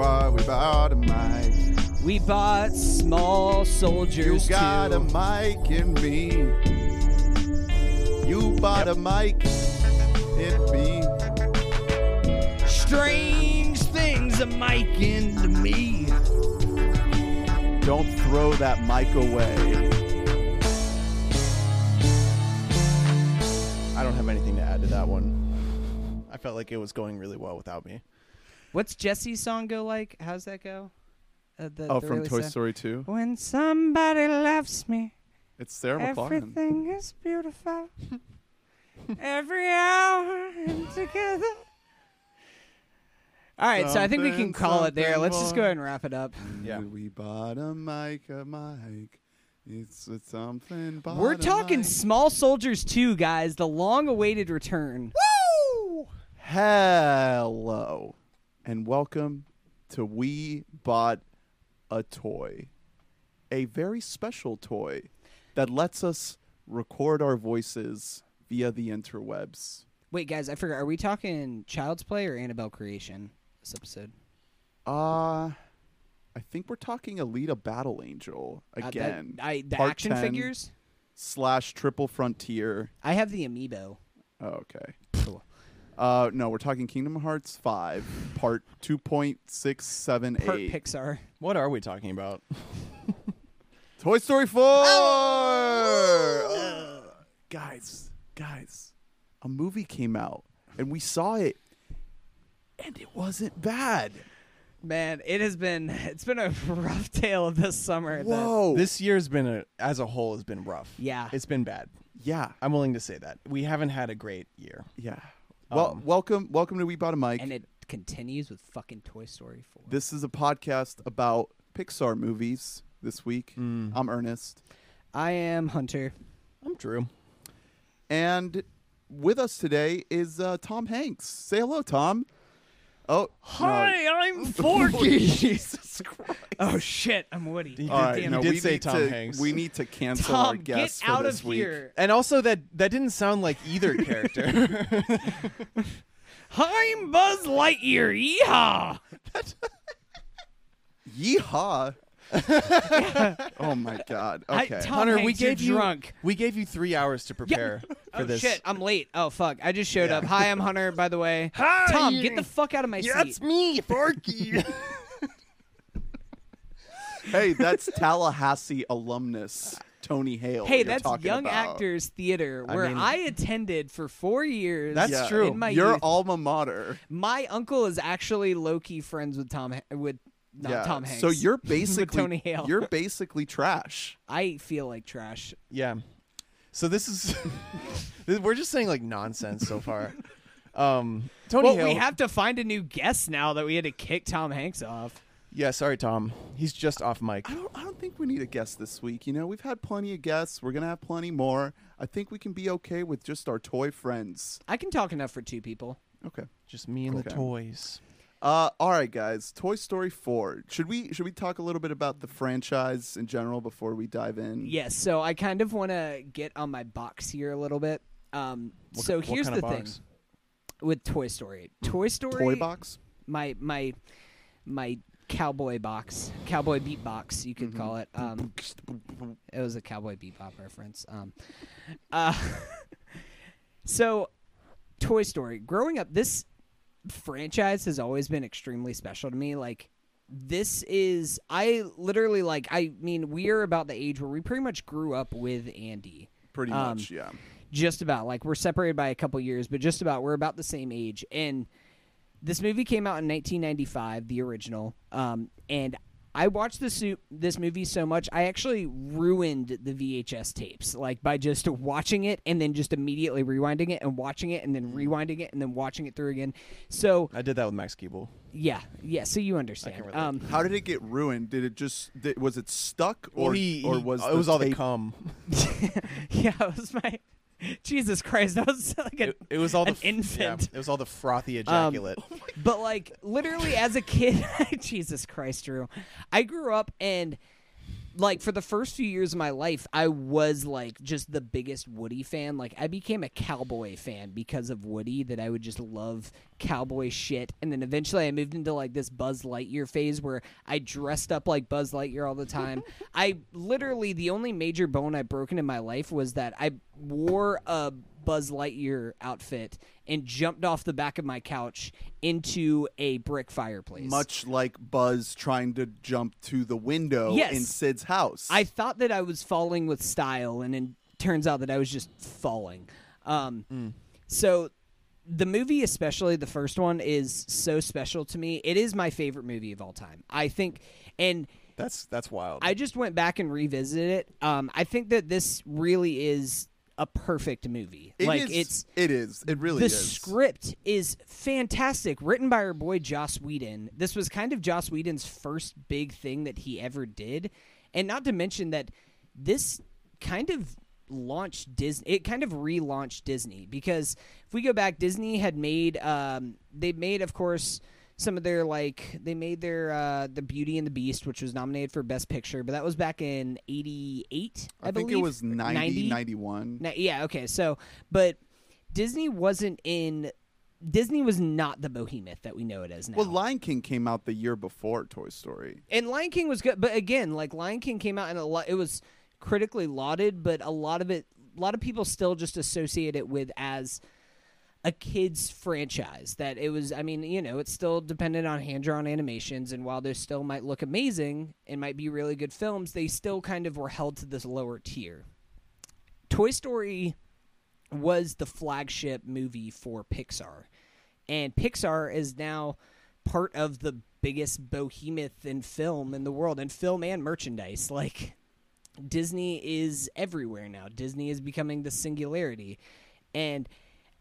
bought, we bought a mic. We bought small soldiers. You got too. a mic in me. You bought a mic in me. Strange things a mic into me. Don't throw that mic away. I don't have anything to add to that one. I felt like it was going really well without me. What's Jesse's song go like? How's that go? Uh, the, Oh, the from Toy sad- Story 2? When somebody loves me, It's Sarah McLachlan. everything is beautiful. Every hour and together. All right, so I think we can call it there. Let's just go ahead and wrap it up. Yeah. We bought a mic, a mic. It's, it's something. We're talking mic. Small Soldiers 2, guys. The long-awaited return. Woo! Hello, and welcome to We Bought a Toy, a very special toy that lets us record our voices via the interwebs. Wait, guys, I forgot. Are we talking Child's Play or Annabelle Creation this episode? Uh, I think we're talking Alita Battle Angel Uh, that- again. I the action figures. slash Triple Frontier. I have the amiibo. Oh, okay. Cool. Uh, no, we're talking Kingdom Hearts 5, part 2.678. Per Pixar. What are we talking about? Toy Story 4! Uh, guys, guys, a movie came out and we saw it and it wasn't bad. Man, it has been it's been a rough tale of this summer. that- Whoa. This year's been a, as a whole has been rough. Yeah. It's been bad. yeah. I'm willing to say that. We haven't had a great year. Yeah. Well, Um, welcome welcome to We Bought a Mic. and it continues with fucking Toy Story 4. this is a podcast about Pixar movies this week. Mm. I'm Ernest. I am Hunter. I'm Drew. And with us today is uh, Tom Hanks. Say hello, Tom. Oh, no. I'm Forky. Jesus Christ. oh shit, I'm Woody. He All did- right, he no, did we say need Tom to, Hanks. We need to cancel our Tom, get guests for out this of week. here. And also that that didn't sound like either character. I'm Buzz Lightyear. Yeehaw! Yeehaw! oh my God. I- Okay. Tom Hunter, we Hanks, you're gave you drunk. we gave you three hours to prepare for Oh this. shit, I'm late. Oh fuck, I just showed Yeah. up. Hi, I'm Hunter. By the way, Hi. Tom, get the fuck out of my seat. That's me, Forky. hey, that's Tallahassee alumnus Tony Hale. Hey, you're that's talking Young about. Actors Theater, I where mean- I attended for four years. That's Yeah. true. In my Your youth. alma mater. My uncle is actually low key friends with Tom Ha- with not yeah. Tom Hanks. So you're basically Tony Hale. You're basically trash. I feel like trash. Yeah. So this is we're just saying like nonsense so far. Um Tony well, Hale. we have to find a new guest now that we had to kick Tom Hanks off. yeah, sorry Tom. He's just off mic. I don't. I don't think we need a guest this week. You know, we've had plenty of guests. We're gonna have plenty more. I think we can be okay with just our toy friends. I can talk enough for two people. Okay. Just me and Okay. the toys. Uh, all right, guys. Toy Story four. Should we should we talk a little bit about the franchise in general before we dive in? Yes, so I kind of want to get on my box here a little bit. Um, What, so here's the of thing box? with Toy Story. Toy Story, Toy box. my my my cowboy box, cowboy beat box, you could call it. Um, it was a cowboy bebop reference. Um, uh, so Toy Story. Growing up, this franchise has always been extremely special to me. Like this is I literally like I mean we are about the age where we pretty much grew up with Andy. Pretty Um, much, yeah. Just about like we're separated by a couple years, but just about we're about the same age. And this movie came out in 1995, the original. Um, and I watched this this movie so much, I actually ruined the VHS tapes, like by just watching it and then just immediately rewinding it and watching it and then rewinding it and then watching it through again. So I did that with Max Keeble. yeah, yeah. So you understand. relate. Um, How did it get ruined? Did it just did, was it stuck or Well, he, or he- was it was all the tape- cum. yeah, it was my Jesus Christ. That was like a It, it was all an the f- yeah, infant. it was all the frothy Um, ejaculate. But like literally as a kid, Jesus Christ, Drew. I grew up and like for the first few years of my life, I was like just the biggest Woody fan. Like I became a cowboy fan because of Woody. That I would just love cowboy shit. And then eventually, I moved into like this Buzz Lightyear phase where I dressed up like Buzz Lightyear all the time. I literally the only major bone I've broken in my life was that I wore a Buzz Lightyear outfit and jumped off the back of my couch into a brick fireplace. Much like Buzz trying to jump to the window Yes. in Sid's house. I thought that I was falling with style, and it turns out that I was just falling. Um, So the movie, especially the first one, is so special to me. It is my favorite movie of all time. I think, and That's that's wild. I just went back and revisited it. Um, I think that this really is a perfect movie. It like is- it's it is. It really is. the is. script is fantastic, written by our boy Joss Whedon. This was kind of Joss Whedon's first big thing that he ever did, and not to mention that this kind of launched Disney. It kind of relaunched Disney because if we go back, Disney had made um, they made, of course. Some of their like they made their uh the Beauty and the Beast, which was nominated for Best Picture, but that was back in '88. I, I think it believe. was 90, 91. Na- yeah, okay. So, but Disney wasn't in. Disney was not the behemoth that we know it as now. Well, Lion King came out the year before Toy Story. and Lion King was good, but again, like Lion King came out and a lot. It was critically lauded, but a lot of it, a lot of people still just associate it with as a kids franchise. That it was. I mean, you know, it's still dependent on hand drawn animations, and while they still might look amazing and might be really good films, they still kind of were held to this lower tier. Toy Story was the flagship movie for Pixar. And Pixar is now part of the biggest behemoth in film in the world, and film and merchandise. Like, Disney is everywhere now. Disney is becoming the singularity. And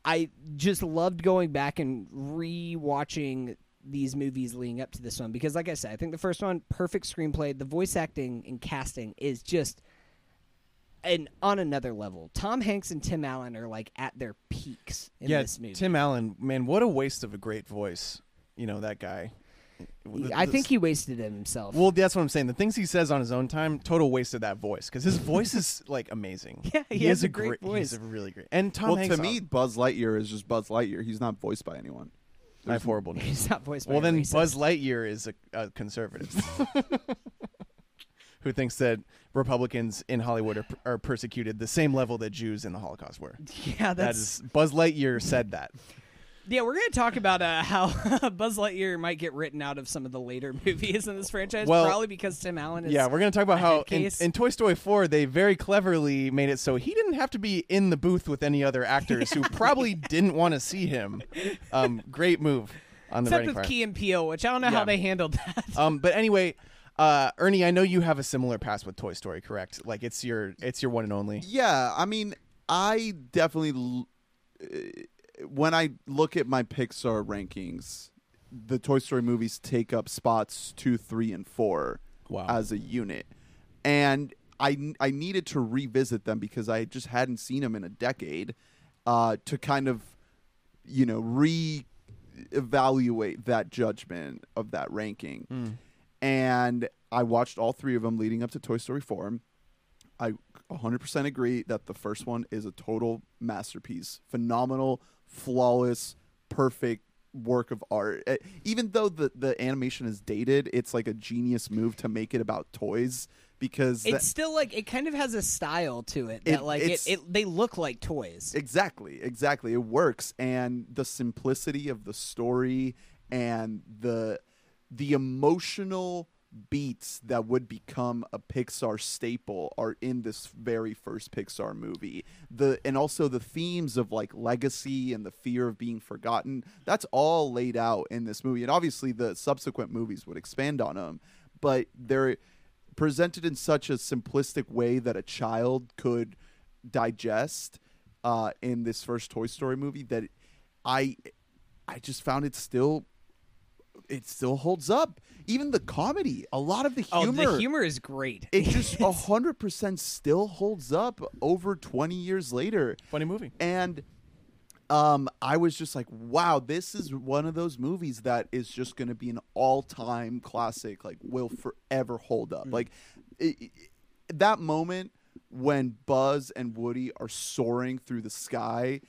I just loved going back and re-watching these movies leading up to this one because like I said, I think the first one perfect screenplay, the voice acting and casting is just and on another level. Tom Hanks and Tim Allen are like at their peaks in yeah, this movie. Tim Allen, man, what a waste of a great voice. You know that guy. The- I think he wasted it himself. Well, that's what I'm saying. The things he says on his own time, total waste of that voice because his voice is like amazing. Yeah, he has has a great He has voice. a really great. And Tom well, Hanks. to me, Buzz Lightyear is just Buzz Lightyear. He's not voiced by anyone. I have horrible news. He's not voiced by Well, a then racist. Buzz Lightyear is a, a conservative who thinks that Republicans in Hollywood are, are persecuted the same level that Jews in the Holocaust were. Yeah, That that's Buzz Lightyear said that. Yeah. We're gonna talk about uh, how Buzz Lightyear might get written out of some of the later movies in this franchise, Well, probably because Tim Allen is. Yeah, we're going to talk about how in, case. in Toy Story 4 they very cleverly made it so he didn't have to be in the booth with any other actors who probably didn't want to see him. Um, great move on the except with part. Key and Peele, which I don't know Yeah. how they handled that. Um, but anyway, uh, Ernie, I know you have a similar past with Toy Story, correct? Like it's your it's your one and only. Yeah, I mean, I definitely, l- uh, when I look at my Pixar rankings, the Toy Story movies take up spots two, three, and four Wow. as a unit, and I I needed to revisit them because I just hadn't seen them in a decade, uh, to kind of, you know, re evaluate that judgment of that ranking. And I watched all three of them leading up to Toy Story 4. I 100% agree that the first one is a total masterpiece. Phenomenal, flawless, perfect work of art. Eh, Even though the, the animation is dated, it's like a genius move to make it about toys because that- it's still like it kind of has a style to it that It- like it, it they look like toys. Exactly, exactly. It works, and the simplicity of the story and the the emotional beats that would become a Pixar staple are in this very first Pixar movie. The and also the themes of like legacy and the fear of being forgotten. That's all laid out in this movie, and obviously the subsequent movies would expand on them, but they're presented in such a simplistic way that a child could digest uh, in this first Toy Story movie that I I just found it still it still holds up. Even the comedy, a lot of the humor, Oh, humor, the humor is great. it just a hundred percent still holds up over twenty years later. Funny movie. And um, I was just like, wow, this is one of those movies that is just going to be an all-time classic. Like, will forever hold up. Like, it, it- that moment when Buzz and Woody are soaring through the sky,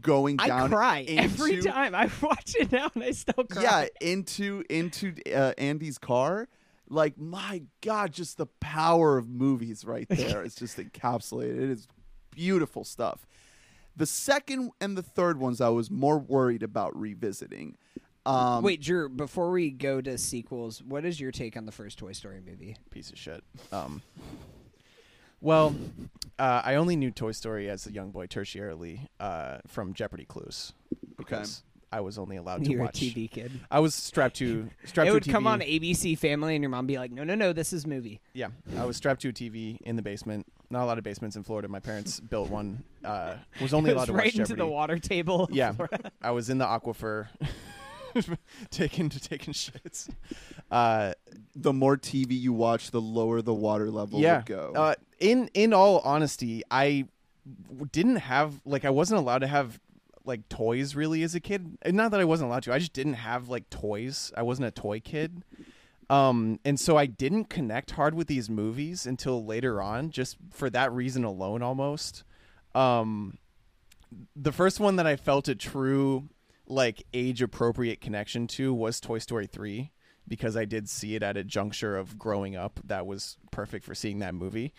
going I down. cry every time I watch it now, and I still cry. Yeah, into into uh, Andy's car. Like my God, just the power of movies right there is just encapsulated. It is beautiful stuff. The second and the third ones, I was more worried about revisiting. Um, Wait, Drew. Before we go to sequels, what is your take on the first Toy Story movie? piece of shit. Um, well, uh, I only knew Toy Story as a young boy tertiarily uh, from Jeopardy clues Okay. because I was only allowed to You're a watch. TV kid. I was strapped to strapped It to would a TV. come on ABC Family, and your mom be like, "No, no, no, this is movie." Yeah, I was strapped to a TV in the basement. Not a lot of basements in Florida. My parents built one. Uh, was only It allowed was to right watch into Jeopardy. the water table. Yeah, I was in the aquifer, taking taking shits. Uh, the more TV you watch, the lower the water level yeah. would go. Uh, in in all honesty, I didn't have like I wasn't allowed to have like toys really as a kid. Not that I wasn't allowed to. I just didn't have like toys. I wasn't a toy kid. Um, and so I didn't connect hard with these movies until later on, just for that reason alone, almost. Um, the first one that I felt a true, like, age appropriate connection to was Toy Story 3, because I did see it at a juncture of growing up that was perfect for seeing that movie.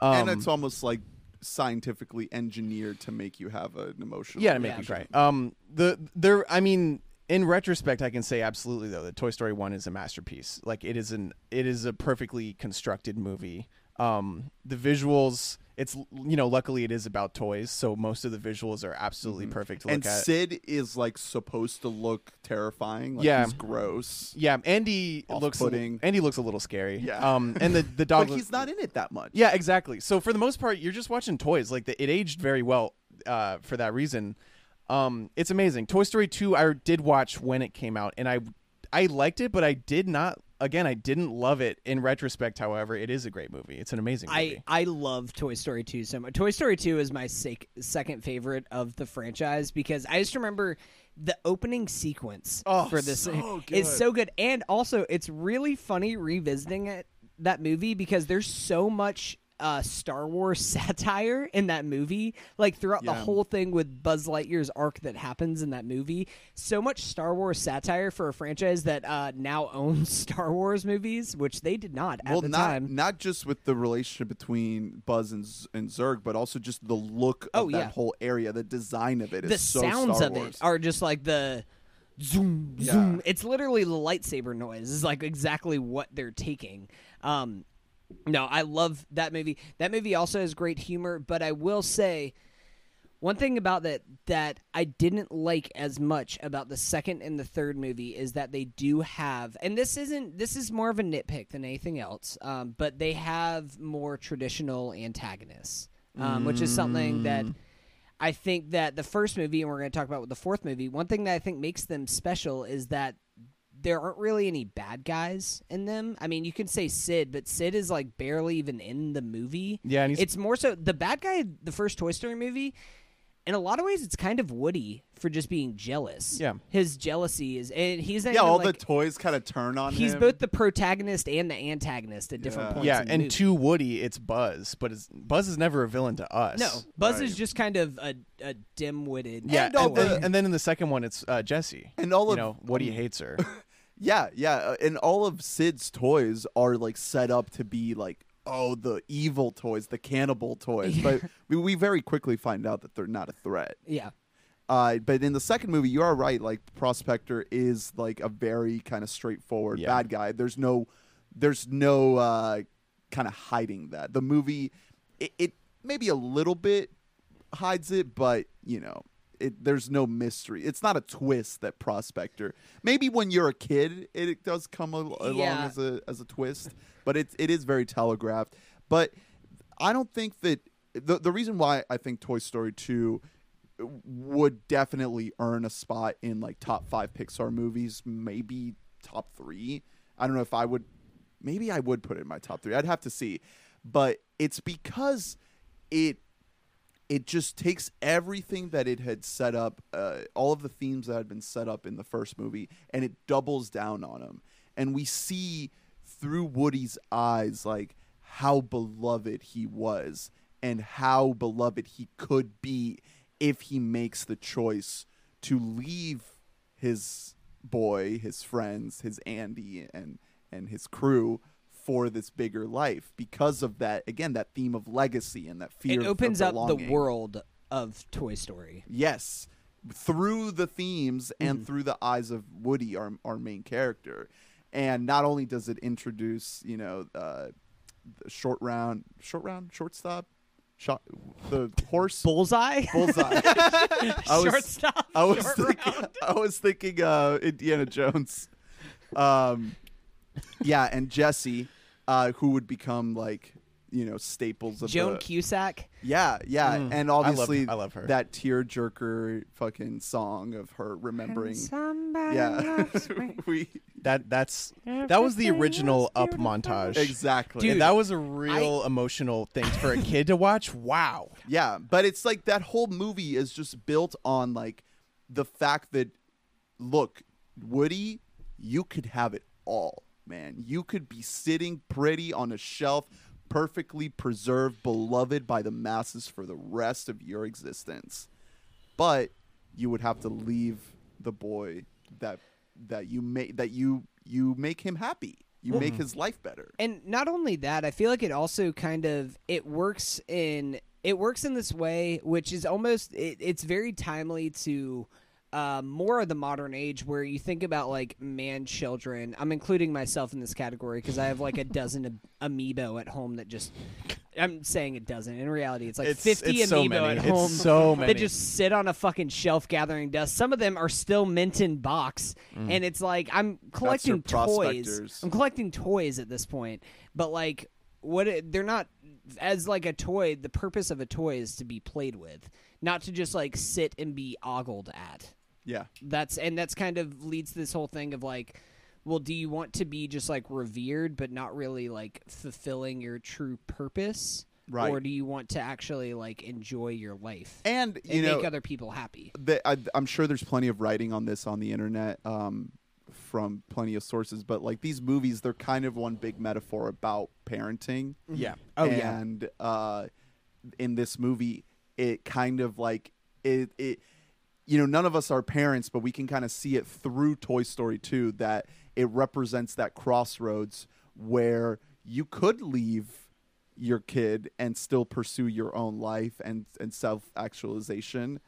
Um, and it's almost like scientifically engineered to make you have an emotional. yeah, to make me cry. Um, the there, I mean, in retrospect, I can say absolutely though that Toy Story One is a masterpiece. Like it is an, it is a perfectly constructed movie. Um, the visuals, it's you know, luckily it is about toys, so most of the visuals are absolutely perfect to look And at. Sid is like supposed to look terrifying. Like Yeah. he's gross. yeah, Andy looks a. Andy looks a little scary. Yeah. Um, and the the dog. But he's not in it that much. Yeah, exactly. So for the most part, you're just watching toys. Like the, it aged very well uh, for that reason. Um, it's amazing. Toy Story 2 I did watch when it came out and I I liked it, but I did not again, I didn't love it in retrospect, however. It is a great movie. It's an amazing movie. I I love Toy Story 2 so much. Toy Story 2 is my sec- second favorite of the franchise because I just remember the opening sequence Oh, for this so is so good and also it's really funny revisiting it that movie because there's so much uh, Star Wars satire in that movie, like throughout the whole thing with Buzz Lightyear's arc that happens in that movie. So much Star Wars satire for a franchise that uh, now owns Star Wars movies, which they did not at well, the not time. not just with the relationship between Buzz and, Z- and Zurg, but also just the look of Oh, that yeah. whole area. The design of it. the so sounds of it are just like the zoom Yeah. zoom it's literally the lightsaber noise is like exactly what they're taking um no i love that movie. That movie also has great humor but i will say one thing about that that I didn't like as much about the second and the third movie is that they do have, and this isn't this is more of a nitpick than anything else, um, but they have more traditional antagonists, um, which is something that I think that the first movie, and we're going to talk about with the fourth movie, one thing that I think makes them special is that there aren't really any bad guys in them. I mean, you can say Sid, but Sid is like barely even in the movie. Yeah, and he's- it's more so the bad guy. The first Toy Story movie, in a lot of ways, it's kind of Woody for just being jealous. Yeah. his jealousy is, and he's yeah, all like, the toys kind of turn on him. He's him. both the protagonist and the antagonist at different Yeah. points. yeah, in the and movie. to Woody, it's Buzz, but it's, Buzz is never a villain to us. No, Buzz Right. is just kind of a, a dim-witted. Yeah, And and, then, the- and then in the second one, it's uh, Jesse. And all of you of- know, Woody hates her. Yeah, yeah, uh, and all of Sid's toys are like set up to be like, oh, the evil toys, the cannibal toys. But we, we very quickly find out that they're not a threat. yeah. Uh, but in the second movie, you are right. Like Prospector is like a very kind of straightforward Yeah. bad guy. There's no, there's no uh, kind of hiding that. The movie, it, it maybe a little bit hides it, but you know, it, there's no mystery. It's not a twist that Prospector. Maybe when you're a kid, it, it does come al- along Yeah. as a as a twist, but it it is very telegraphed. But I don't think that the the reason why I think Toy Story two would definitely earn a spot in like top five Pixar movies, maybe top three. I don't know if I would. Maybe I would put it in my top three. I'd have to see, but it's because it it just takes everything that it had set up, uh, all of the themes that had been set up in the first movie, and it doubles down on them. And we see through Woody's eyes, like how beloved he was and how beloved he could be if he makes the choice to leave his boy, his friends, his Andy and and his crew for this bigger life because of that again that theme of legacy and that fear it opens of up the world of Toy Story. Yes, through the themes Mm-hmm. and through the eyes of Woody, our our main character, and not only does it introduce, you know, uh, the short round, short round, shortstop, shot the horse Bullseye, bullseye. I was- shortstop, I was short thinking, round. I was thinking uh, Indiana Jones. Um, yeah, and Jesse, uh, who would become like you know staples of Joan the, Cusack. yeah, yeah, Mm. and I love- obviously I love her. that tearjerker fucking song of her remembering. Somebody Yeah, we That that's that was the original up montage. exactly. Dude, And that was a real emotional thing for a kid to watch. Wow. Yeah, but it's like that whole movie is just built on like the fact that look, Woody, you could have it all, man. You could be sitting pretty on a shelf, perfectly preserved, beloved by the masses for the rest of your existence. But you would have to leave the boy that that you make that you you make him happy. You make hmm. his life better. and not only that i feel like it also kind of it works in it works in this way which is almost it, it's very timely to um, more of the modern age where you think about like man children i'm including myself in this category because i have like a dozen am- amiibo at home that just i'm saying a dozen in reality it's like It's- 50 it's so amiibo many. at It's home so many. that just sit on a fucking shelf gathering dust some of them are still mint in box Mm. and it's like i'm your collecting toys prospectors. i'm collecting toys at this point but like what it, they're not as like a toy the purpose of a toy is to be played with not to just like sit and be ogled at Yeah. that's and that's kind of leads to this whole thing of like well do you want to be just like revered but not really like fulfilling your true purpose Right. or do you want to actually like enjoy your life And you and know make other people happy the, I, I'm sure there's plenty of writing on this on the internet um, from plenty of sources, but like these movies, they're kind of one big metaphor about parenting. Yeah. Oh, yeah. and uh, in this movie, it kind of like it, it. You know, none of us are parents, but we can kind of see it through Toy Story 2 that it represents that crossroads where you could leave your kid and still pursue your own life and, and self actualization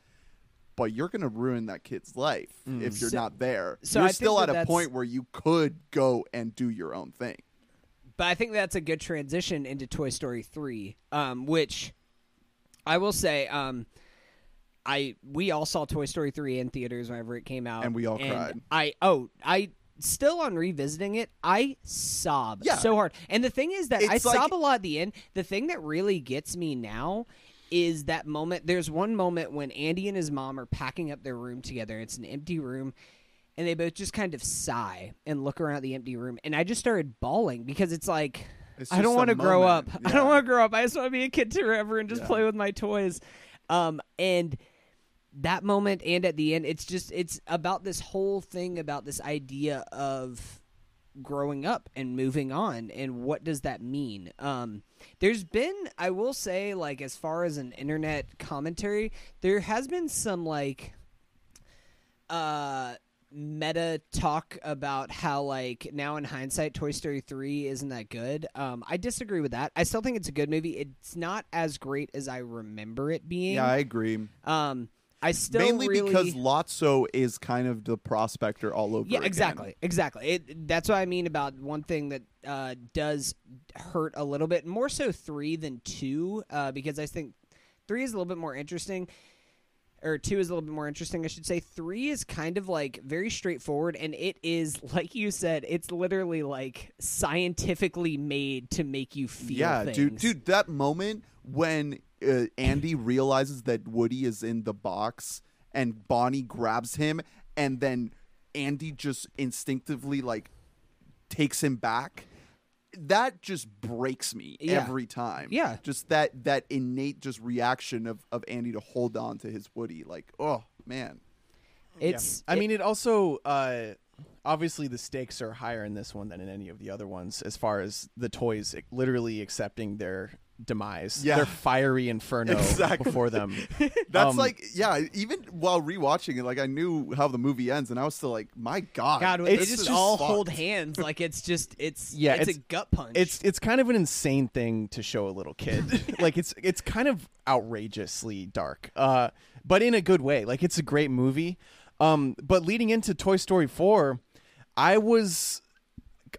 but you're going to ruin that kid's life if you're So- not there. so you're I still at a point where you could go and do your own thing. But I think that's a good transition into Toy Story 3, um, which I will say, um, I we all saw Toy Story 3 in theaters whenever it came out, And we all cried. I oh I still on revisiting it, I sob Yeah. so hard. And the thing is that I It's like- sob a lot at the end. The thing that really gets me now is that moment. There's one moment when Andy and his mom are packing up their room together. It's an empty room. And they both just kind of sigh and look around the empty room. And I just started bawling because it's like, It's I don't want to grow up. moment. I don't want to grow up. I just want to be a kid forever and just Yeah. play with my toys. Um, and that moment and at the end, it's just it's about this whole thing about this idea of growing up and moving on and what does that mean? Um there's been i will say like as far as an internet commentary there has been some like uh meta talk about how like now in hindsight toy story 3 isn't that good. Um i disagree with that. I still think it's a good movie. It's not as great as i remember it being. Yeah, I agree. um i still Mainly really because Lotso is kind of the prospector all over. yeah, again. exactly, exactly. It, that's what I mean about one thing that uh, does hurt a little bit more so three than two, uh, because I think three is a little bit more interesting, or two is a little bit more interesting, I should say. Three is kind of like very straightforward, and it is like you said, it's literally like scientifically made to make you feel. Yeah, things. dude, dude, that moment when uh, Andy realizes that Woody is in the box and Bonnie grabs him, and then Andy just instinctively like takes him back. That just breaks me Yeah. every time. Yeah. just that that innate just reaction of of Andy to hold on to his Woody. Like, oh man, It's. I mean, it also. Uh, obviously the stakes are higher in this one than in any of the other ones, as far as the toys literally accepting their demise, Yeah. their fiery inferno Exactly. before them. That's Um, like, yeah. Even while rewatching it, like I knew how the movie ends, and I was still like, my god, God, they just just all fucked. hold hands like it's just it's Yeah, it's, it's- a gut punch. It's it's kind of an insane thing to show a little kid. like it's it's kind of outrageously dark, uh, but in a good way. Like it's a great movie. Um, but leading into Toy Story four, I was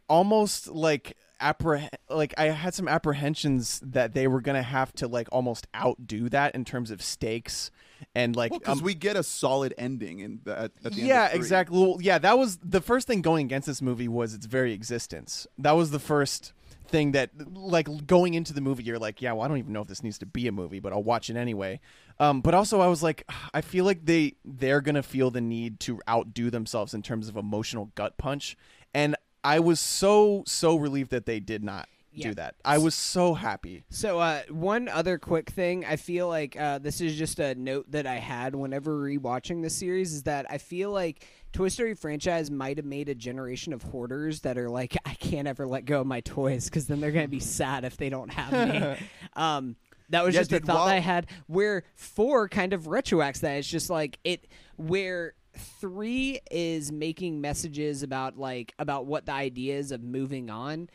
almost like appreh- like I had some apprehensions that they were gonna have to like almost outdo that in terms of stakes and like because um, we get a solid ending in the, at, at the end yeah, exactly. Well, yeah, that was the first thing going against this movie was its very existence. That was the first thing that, like, going into the movie, you're like, yeah, well, I don't even know if this needs to be a movie, but I'll watch it anyway. Um, but also, I was like, I feel like they they're gonna feel the need to outdo themselves in terms of emotional gut punch, and I was so so relieved that they did not Yeah. do that. I was so happy. So, uh, one other quick thing, I feel like uh, this is just a note that I had whenever rewatching this series is that I feel like Toy Story franchise might have made a generation of hoarders that are like, I can't ever let go of my toys because then they're gonna be sad if they don't have me. um, that was Yeah, just a thought while- I had. Where four kind of retroacts that. It's just like it where three is making messages about like about what the ideas of moving on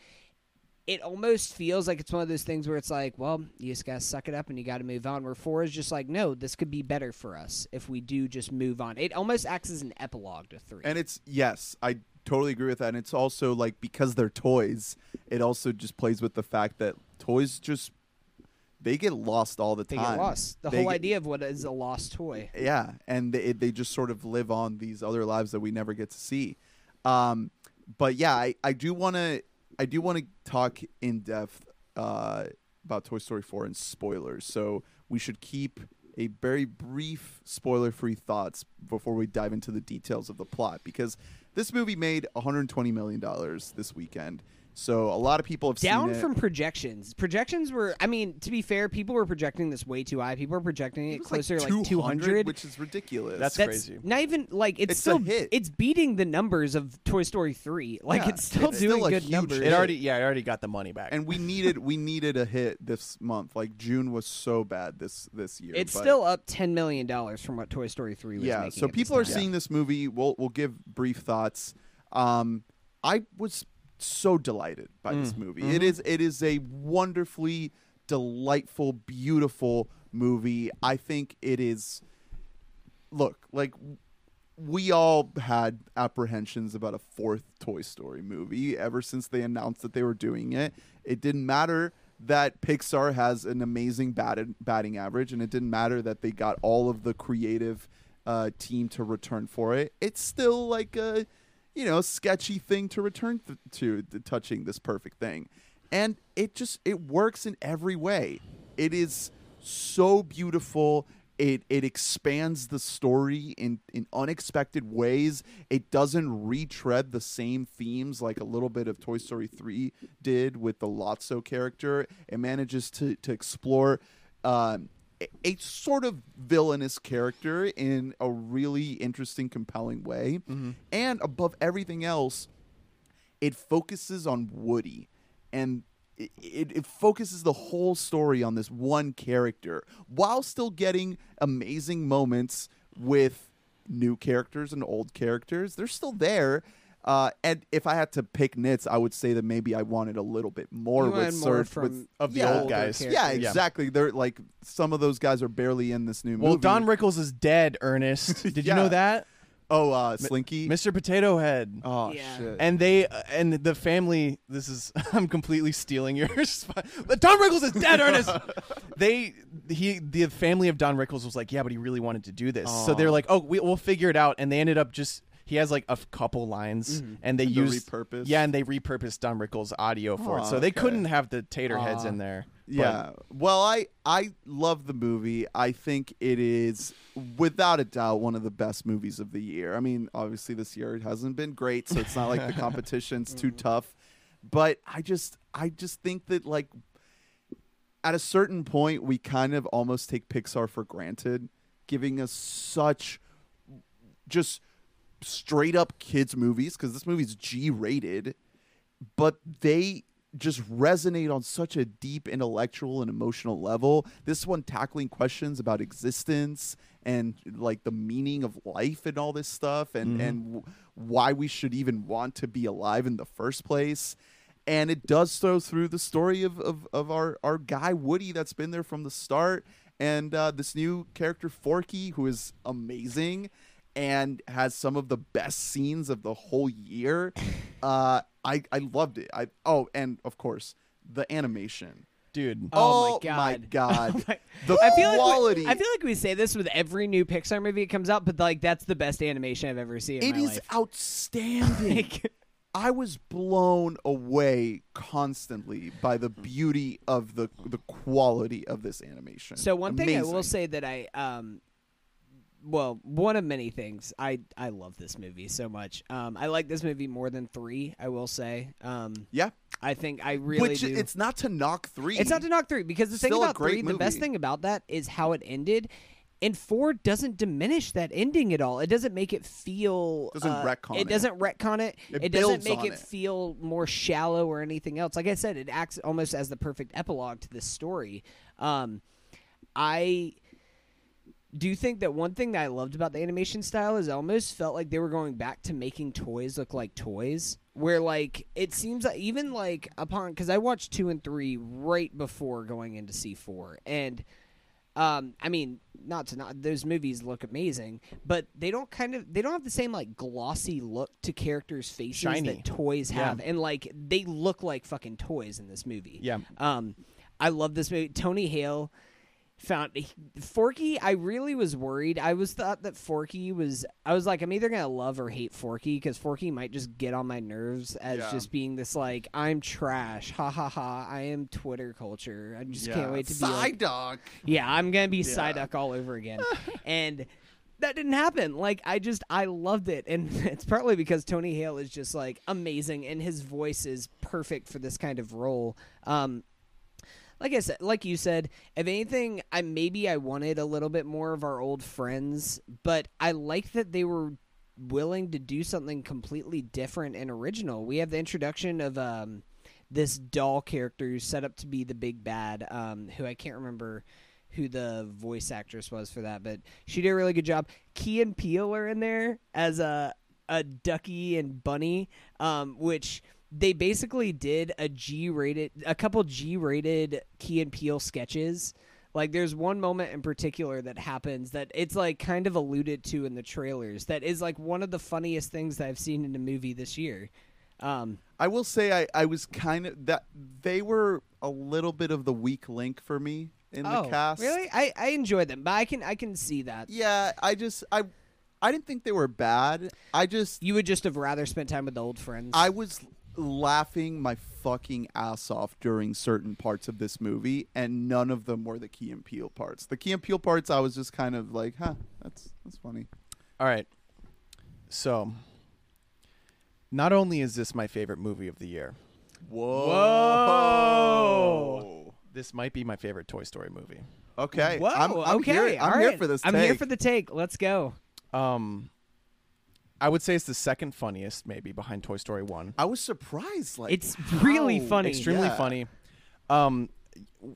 it almost feels like it's one of those things where it's like, well, you just gotta suck it up and you gotta move on. Where four is just like, no, this could be better for us if we do just move on. It almost acts as an epilogue to three. And it's yes, I totally agree with that. And it's also like because they're toys, it also just plays with the fact that toys just they get lost all the they time. get lost. The They whole get- idea of what is a lost toy. Yeah, and they they just sort of live on these other lives that we never get to see. Um, but yeah, I, I do want to I do want to talk in depth uh, about Toy Story 4 and spoilers. So we should keep a very brief spoiler free thoughts before we dive into the details of the plot because this movie made 120 million dollars this weekend. So a lot of people have Down seen it. Down from projections. Projections were, I mean, to be fair, people were projecting this way too high. People were projecting it, It closer like 200. which is ridiculous. That's That's crazy. not even like it's, It's a still hit. it's beating the numbers of Toy Story 3. Like Yeah, it's still it's doing still good huge numbers. It already yeah, it already got the money back. and we needed we needed a hit this month. Like June was so bad this this year. It's but- still up 10 million dollars from what Toy Story 3 was yeah. making So people are time. seeing this movie. We'll we'll give brief thoughts. Um, I was so delighted by this Mm. movie. It is it is a wonderfully delightful, beautiful movie. I think it is. Look, like we all had apprehensions about a fourth Toy Story movie ever since they announced that they were doing it. It didn't matter that Pixar has an amazing batted, batting average, and it didn't matter that they got all of the creative uh, team to return for it. It's still like a you know sketchy thing to return th- to, to touching this perfect thing, and it just it works in every way. It is so beautiful. It it expands the story in in unexpected ways. It doesn't retread the same themes like a little bit of Toy Story 3 did with the Lotso character. It manages to to explore um, a, sort of villainous character in a really interesting, compelling way. Mm-hmm. And above everything else, it focuses on Woody and it, it, it focuses the whole story on this one character while still getting amazing moments with new characters and old characters. They're still there. Uh, and if I had to pick nits, I would say that maybe I wanted a little bit more You with wanted more Surge from with of the yeah, old guys. characters. Yeah, Yeah. exactly. They're like some of those guys are barely in this new movie. well. Don Rickles is dead, Ernest. Did Yeah. you know that? oh, uh, Slinky. Mr. Potato Head. oh Yeah. shit. and they uh, and the family this is i'm completely stealing yours but don rickles is dead ernest they he the family of don rickles was like yeah but he really wanted to do this so they're like oh we, we'll figure it out and they ended up just he has like a f- couple lines Mhm. and they And they're used repurposed? yeah and they repurposed don rickles audio for it Aw, so they couldn't have the tater heads Aw. in there But- Yeah. Well, I I love the movie. I think it is without a doubt one of the best movies of the year. I mean, obviously this year it hasn't been great, so it's not like the competition's too tough. But I just I just think that like at a certain point we kind of almost take Pixar for granted, giving us such just straight up kids movies because this movie's G rated, but they just resonate on such a deep intellectual and emotional level. This one tackling questions about existence and like the meaning of life and all this stuff and and w- why we should even want to be alive in the first place. And it does so through the story of, of, of our, our guy Woody that's been there from the start and uh, this new character Forky who is amazing and has some of the best scenes of the whole year. Uh, I I loved it. I oh, and of course the animation. dude. Oh, Oh my my god! God. Oh my- The I feel quality. Like we, I feel like we say this with every new Pixar movie that comes out, but like that's the best animation I've ever seen. In It my is life. outstanding. Like, I was blown away constantly by the beauty of the the quality of this animation. So one thing I will say that I um well, one of many things. I I love this movie so much. Um I like this movie more than 3, I will say. Um yeah, I think I really which do. it's not to knock three. It's not to knock 3 because the thing Still a about great 3, the best thing about that is how it ended. And 4 doesn't diminish that ending at all. It doesn't make it feel Doesn't uh, retcon It it. doesn't retcon it. It doesn't make it, it. feel more shallow or anything else. Like I said, it acts almost as the perfect epilogue to this story. Um I do you think that one thing that I loved about the animation style is I almost felt like they were going back to making toys look like toys. Where like it seems like even like upon because I watched two and three right before going into C four and um I mean not to not those movies look amazing but they don't kind of they don't have the same like glossy look to characters' faces Shiny. that toys Yeah. have and like they look like fucking toys in this movie. Yeah. Um, I love this movie. Tony Hale found Forky. I really was worried. I was thought that Forky was. I was like, I'm either gonna love or hate Forky because Forky might just get on my nerves as Yeah. just being this like I'm trash. Ha ha ha. I am Twitter culture. I just can't wait to be Side like, yeah, I'm gonna be Yeah. Psyduck all over again. and that didn't happen. Like I just I loved it. And it's partly because Tony Hale is just like amazing and his voice is perfect for this kind of role. Um like I said, like you said, if anything, I maybe I wanted a little bit more of our old friends, but I like that they were willing to do something completely different and original. We have the introduction of um this doll character who's set up to be the big bad, um, who I can't remember who the voice actress was for that, but she did a really good job. Key and Peele are in there as a a Ducky and Bunny, um, which they basically did a G rated, a couple G rated Key and Peele sketches. Like there's one moment in particular that happens that it's like kind of alluded to in the trailers. That is like one of the funniest things that I've seen in a movie this year. Um, I will say I, I was kind of that they were a little bit of the weak link for me in oh, the cast. really? I, I enjoyed them, but I can I can see that. Yeah, I just I I didn't think they were bad. I just You would just have rather spent time with the old friends. I was laughing my fucking ass off during certain parts of this movie, and none of them were the Key and Peele parts. The Key and Peele parts, I was just kind of like, huh, that's that's funny. All right. So, not only is this my favorite movie of the year, Whoa. whoa. this might be my favorite Toy Story movie. Okay. Whoa, I'm, I'm okay, Here, I'm all here right. for this. I'm here for the take. Let's go. Um, I would say it's the second funniest, maybe behind Toy Story One. I was surprised. Like It's really how- funny. Extremely Yeah. funny. Um,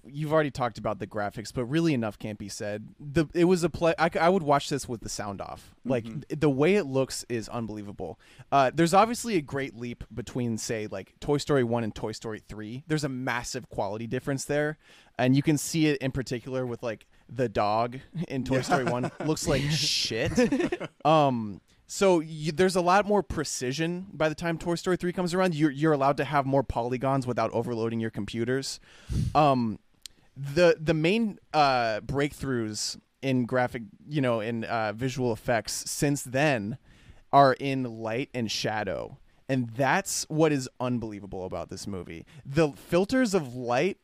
you've already talked about the graphics, but really enough can't be said. The it was a play. I, c- I would watch this with the sound off. Like Mm-hmm. th- the way it looks is unbelievable. Uh, there's obviously a great leap between, say, like Toy Story One and Toy Story Three. There's a massive quality difference there, and you can see it in particular with like the dog in Toy Story One looks like shit. um. So you, there's a lot more precision by the time Toy Story 3 comes around. You're you're allowed to have more polygons without overloading your computers. Um, the the main uh, breakthroughs in graphic, you know, in uh, visual effects since then are in light and shadow. And that's what is unbelievable about this movie. The filters of light,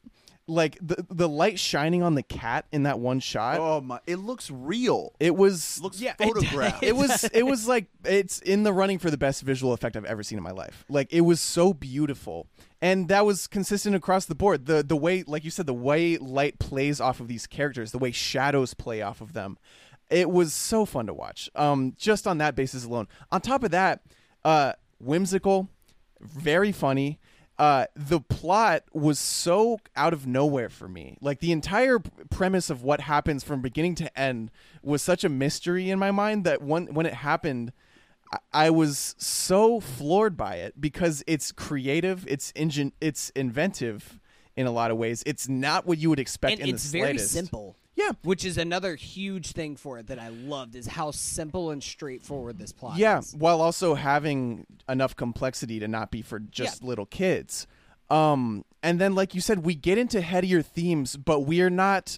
like the the light shining on the cat in that one shot, Oh my! It looks real. it was looks Yeah, it photographed. it was it was like it's in the running for the best visual effect I've ever seen in my life. Like it was so beautiful. And that was consistent across the board. The the way like you said the way light plays off of these characters, the way shadows play off of them. It was so fun to watch. Um, just on that basis alone. On top of that, uh, whimsical, very funny. Uh, the plot was so out of nowhere for me. Like the entire premise of what happens from beginning to end was such a mystery in my mind that when when it happened, I, I was so floored by it because it's creative, it's ingen- it's inventive in a lot of ways. It's not what you would expect and in it's the very slightest. simple. Yeah. Which is another huge thing for it that I loved is how simple and straightforward this plot Yeah, is. while also having enough complexity to not be for just little kids. Um, and then, like you said, we get into headier themes, but we are not.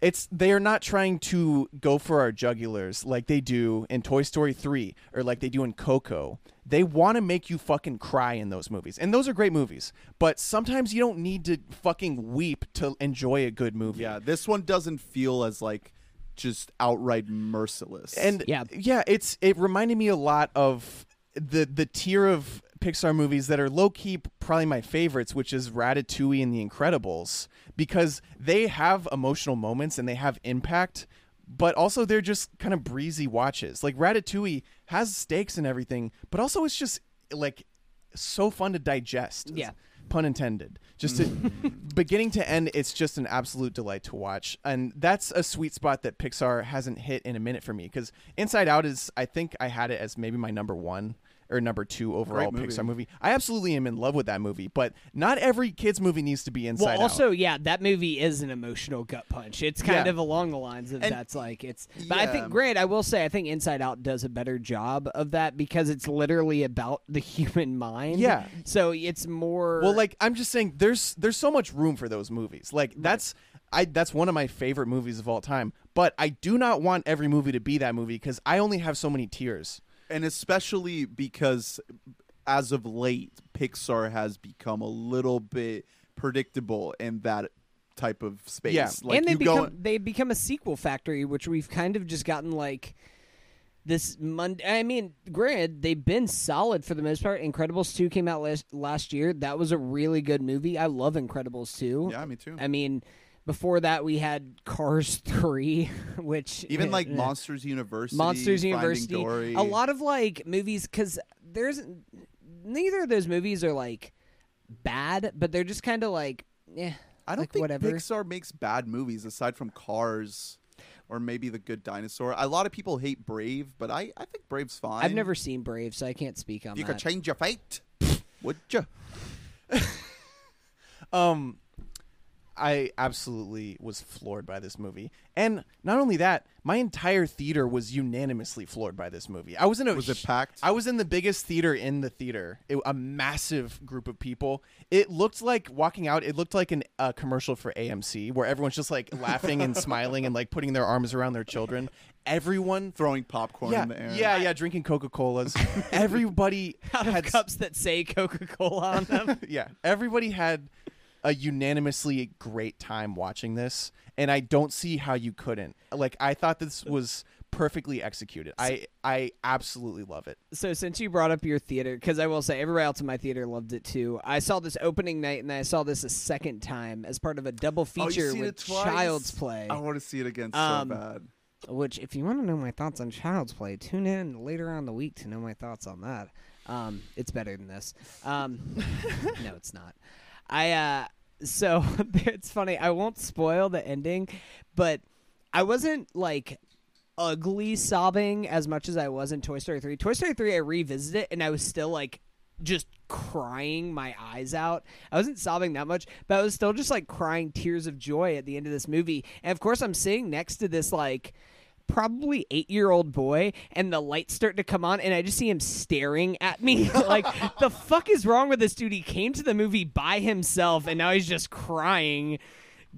It's they are not trying to go for our jugulars like they do in Toy Story three or like they do in Coco. They want to make you fucking cry in those movies, and those are great movies. But sometimes you don't need to fucking weep to enjoy a good movie. Yeah, this one doesn't feel as like just outright merciless. and Yeah. yeah it's it reminded me a lot of the the tier of pixar movies that are low-key probably my favorites which is ratatouille and the incredibles because they have emotional moments and they have impact but also they're just kind of breezy watches like ratatouille has stakes and everything but also it's just like so fun to digest Yeah. pun intended. Just to, beginning to end, it's just an absolute delight to watch, and that's a sweet spot that Pixar hasn't hit in a minute for me. Because Inside Out is, I think, I had it as maybe my number one or number two overall movie. Pixar movie. I absolutely am in love with that movie, but not every kids movie needs to be Inside Well, Out. also, yeah, that movie is an emotional gut punch. It's kind Yeah. of along the lines of And- that's like it's. But I think, great. I will say, I think Inside Out does a better job of that because it's literally about the human mind. Yeah. So it's more. Well, like I'm just saying, there's there's so much room for those movies. Like that's I that's one of my favorite movies of all time. But I do not want every movie to be that movie because I only have so many tiers. And especially because as of late Pixar has become a little bit predictable in that type of space. Yeah. like and they you become go they become a sequel factory, which we've kind of just gotten like this Monday. I mean, granted, they've been solid for the most part. Incredibles two came out last last year. That was a really good movie. I love Incredibles two. Yeah, me too. I mean, before that we had Cars three, which Even like eh, Monsters University, Monsters Finding University, Dory. a lot of like movies because there's neither of those movies are like bad, but they're just kind of like, eh. I don't like, think whatever. Pixar makes bad movies aside from Cars or maybe The Good Dinosaur. A lot of people hate Brave, but I, I think Brave's fine. I've never seen Brave, so I can't speak on You that. could change your fate. Would you? Um, I absolutely was floored by this movie, and not only that, my entire theater was unanimously floored by this movie. I was in a Was it packed? I was in the biggest theater in the theater. It, a massive group of people. It looked like walking out. It looked like an, a commercial for AMC where everyone's just like laughing and smiling and like putting their arms around their children. Everyone. Throwing popcorn Yeah, in the air. yeah, yeah, drinking Coca Colas. Everybody Out of had s- cups that say Coca Cola on them. yeah, everybody had a unanimously great time watching this, and I don't see how you couldn't. Like, I thought this was perfectly executed. I I absolutely love it. so since you brought up your theater, because I will say everybody else in my theater loved it too. I saw this opening night, and I saw this a second time as part of a double Oh, feature seen with? Child's Play. I want to see it again so Um, bad. Which, if you want to know my thoughts on Child's Play, tune in later on in the week to know my thoughts on that. Um, it's better than this. Um, no, it's not. I uh, so it's funny. I won't spoil the ending, but I wasn't like ugly sobbing as much as I was in Toy Story 3. Toy Story 3 I revisited it and I was still like just crying my eyes out. I wasn't sobbing that much, but I was still just like crying tears of joy at the end of this movie. And of course I'm sitting next to this like probably eight year old boy and the lights start to come on and I just see him staring at me like the fuck is wrong with this dude? He came to the movie by himself and now he's just crying.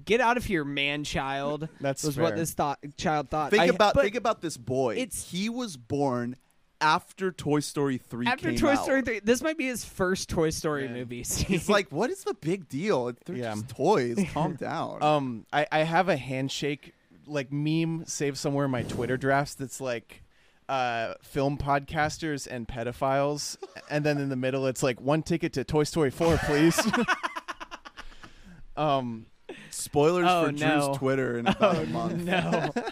Get out of here, man child. That's was fair. what this thought child thought. Think I- about think about this boy. it's- he was born after Toy Story three after came Toy out. Story 3 this might be his first Toy Story Yeah. movie. He's like, what is the big deal? They're Yeah. just toys. Calm down. Um, I I have a handshake like meme saved somewhere in my Twitter drafts that's like. Uh, film podcasters and pedophiles, and then in the middle it's like one ticket to Toy Story four, please. um, Spoilers Oh, for no. Drew's Twitter in about a month. no.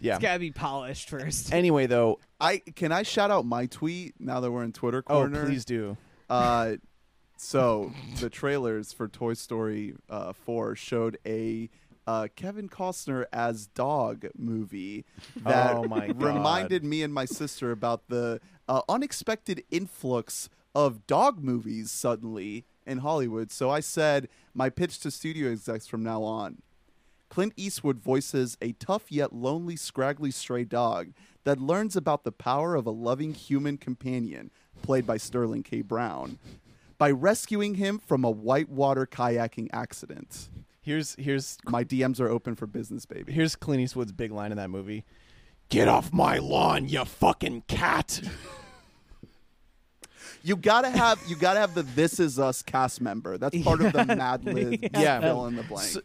Yeah. It's gotta be polished first. Anyway, though, I can I shout out my tweet now that we're in Twitter corner. oh please do. Uh, so the trailers for Toy Story uh, 4 showed a uh, Kevin Costner as dog movie that Oh reminded me and my sister about the uh, unexpected influx of dog movies suddenly in Hollywood. So I said my pitch to studio execs from now on. Clint Eastwood voices a tough yet lonely, scraggly stray dog that learns about the power of a loving human companion, played by Sterling K. Brown, by rescuing him from a whitewater kayaking accident. Here's here's My DMs are open for business, baby. here's Clint Eastwood's big line in that movie. Get off my lawn, you fucking cat. You gotta have you gotta have the This Is Us cast member. That's part of the Mad Lib. Yeah. fill in the blank.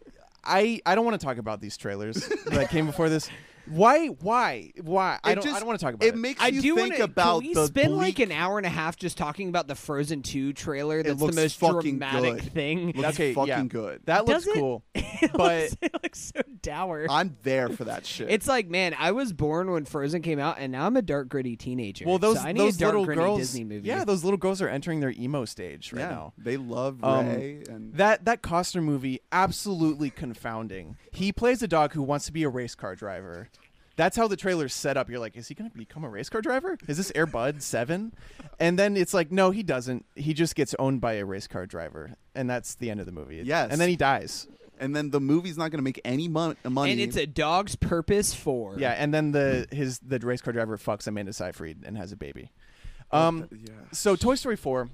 I I don't want to talk about these trailers that came before this. Why? Why? Why? I don't. I just- don't want to talk about it it. makes I you do think wanna, about can we the spend like bleak- an hour and a half just talking about the Frozen 2 trailer. That's the looks most fucking dramatic good. thing. looks okay, fucking yeah. good. that looks Does it? cool, it, but looks, it looks so dour. I'm there for that shit. It's like, man, I was born when Frozen came out, and now I'm a dark, gritty teenager. well, those so I need those a dark, little gritty girls. Disney movie. Yeah, those little girls are entering their emo stage right yeah, now. they love Um, Ray and That that Costner movie absolutely confounding. He plays a dog who wants to be a race car driver. That's how the trailer's set up. You're like, is he going to become a race car driver? Is this Air Bud Seven? And then it's like, no, he doesn't. He just gets owned by a race car driver, and that's the end of the movie. Yes. and then he dies. and then the movie's not going to make any mon- money. and it's a dog's purpose for. Yeah, and then the his the race car driver fucks Amanda Seyfried and has a baby. Um, yeah. so Toy Story four.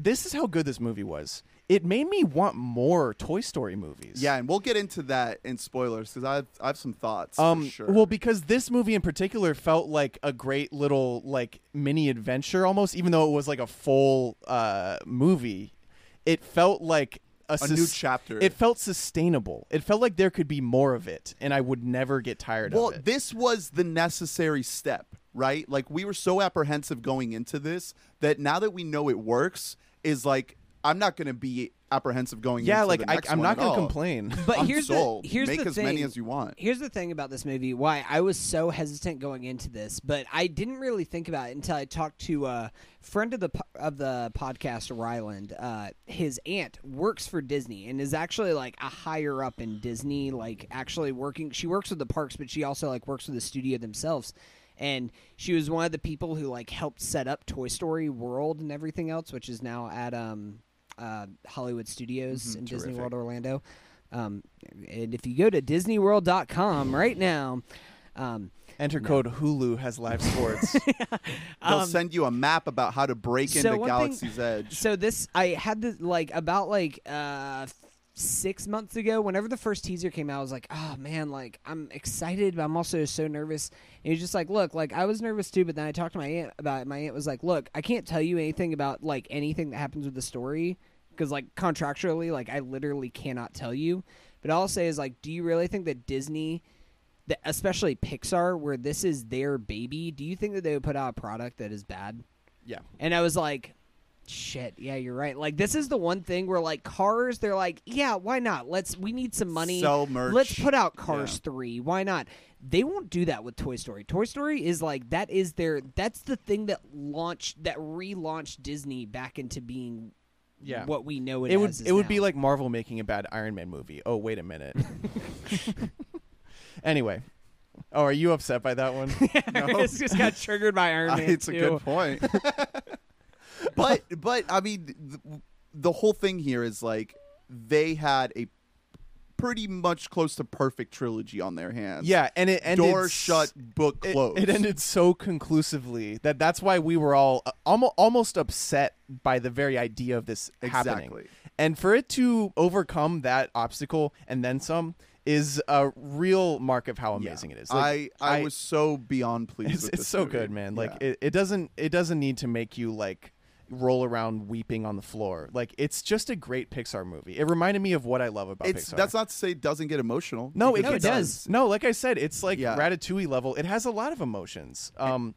This is how good this movie was. It made me want more Toy Story movies. Yeah, and we'll get into that in spoilers because I have, I have some thoughts. for Um, sure. well, because this movie in particular felt like a great little like mini adventure, almost, even though it was like a full uh, movie. It felt like a, A new chapter. It felt sustainable. It felt like there could be more of it, and I would never get tired well, of it. Well, this was the necessary step, right? Like we were so apprehensive going into this that now that we know it works, is like I'm not going to be apprehensive going. yeah, into like the I, next I'm one not gonna complain. But I'm here's sold. the here's Make the as thing. many as you want. Here's the thing about this movie. Why I was so hesitant going into this, but I didn't really think about it until I talked to a friend of the of the podcast, Ryland. Uh, his aunt works for Disney and is actually like a higher up in Disney. Like actually working. She works with the parks, but she also like works with the studio themselves. And she was one of the people who like helped set up Toy Story World and everything else, which is now at um, uh, Hollywood Studios in Disney. World Orlando. Um, and if you go to DisneyWorld.com right now, um, Enter code Hulu has live sports. They'll um, send you a map about how to break so into one thing- Galaxy's Edge. so this I had this like about like uh six months ago whenever the first teaser came out i was like oh man like i'm excited but i'm also so nervous. And he's just like look like i was nervous too but then i talked to my aunt about it my aunt was like look i can't tell you anything about like anything that happens with the story because like contractually like i literally cannot tell you but all i'll say is like do you really think that disney that especially pixar where this is their baby do you think that they would put out a product that is bad? Yeah. and I was like, shit, yeah, you're right. Like this is the one thing where like cars, they're like, yeah, why not? Let's we need some money. Sell merch. Let's put out Cars Yeah. 3. Why not? They won't do that with Toy Story. Toy Story is like that is their that's the thing that launched that relaunched Disney back into being Yeah. what we know it, It would as is it would be like Marvel making a bad Iron Man movie. Oh, wait a minute. anyway. Oh, are you upset by that one? no it's just got triggered by Iron Man. it's a good point. But but I mean, the, the whole thing here is like they had a pretty much close to perfect trilogy on their hands. yeah, and it ended door shut, book It, closed. it ended so conclusively that that's why we were all uh, almost almost upset by the very idea of this happening. And for it to overcome that obstacle and then some is a real mark of how Yeah. amazing it is. Like, I, I was so beyond pleased. it's, it's so movie. good, man. Like Yeah. it, it doesn't it doesn't need to make you like roll around weeping on the floor. Like it's just a great Pixar movie. It reminded me of what I love about it's Pixar. that's not to say it doesn't get emotional. No, it, No, it does. No, like I said, it's like Yeah. Ratatouille level. It has a lot of emotions. Um,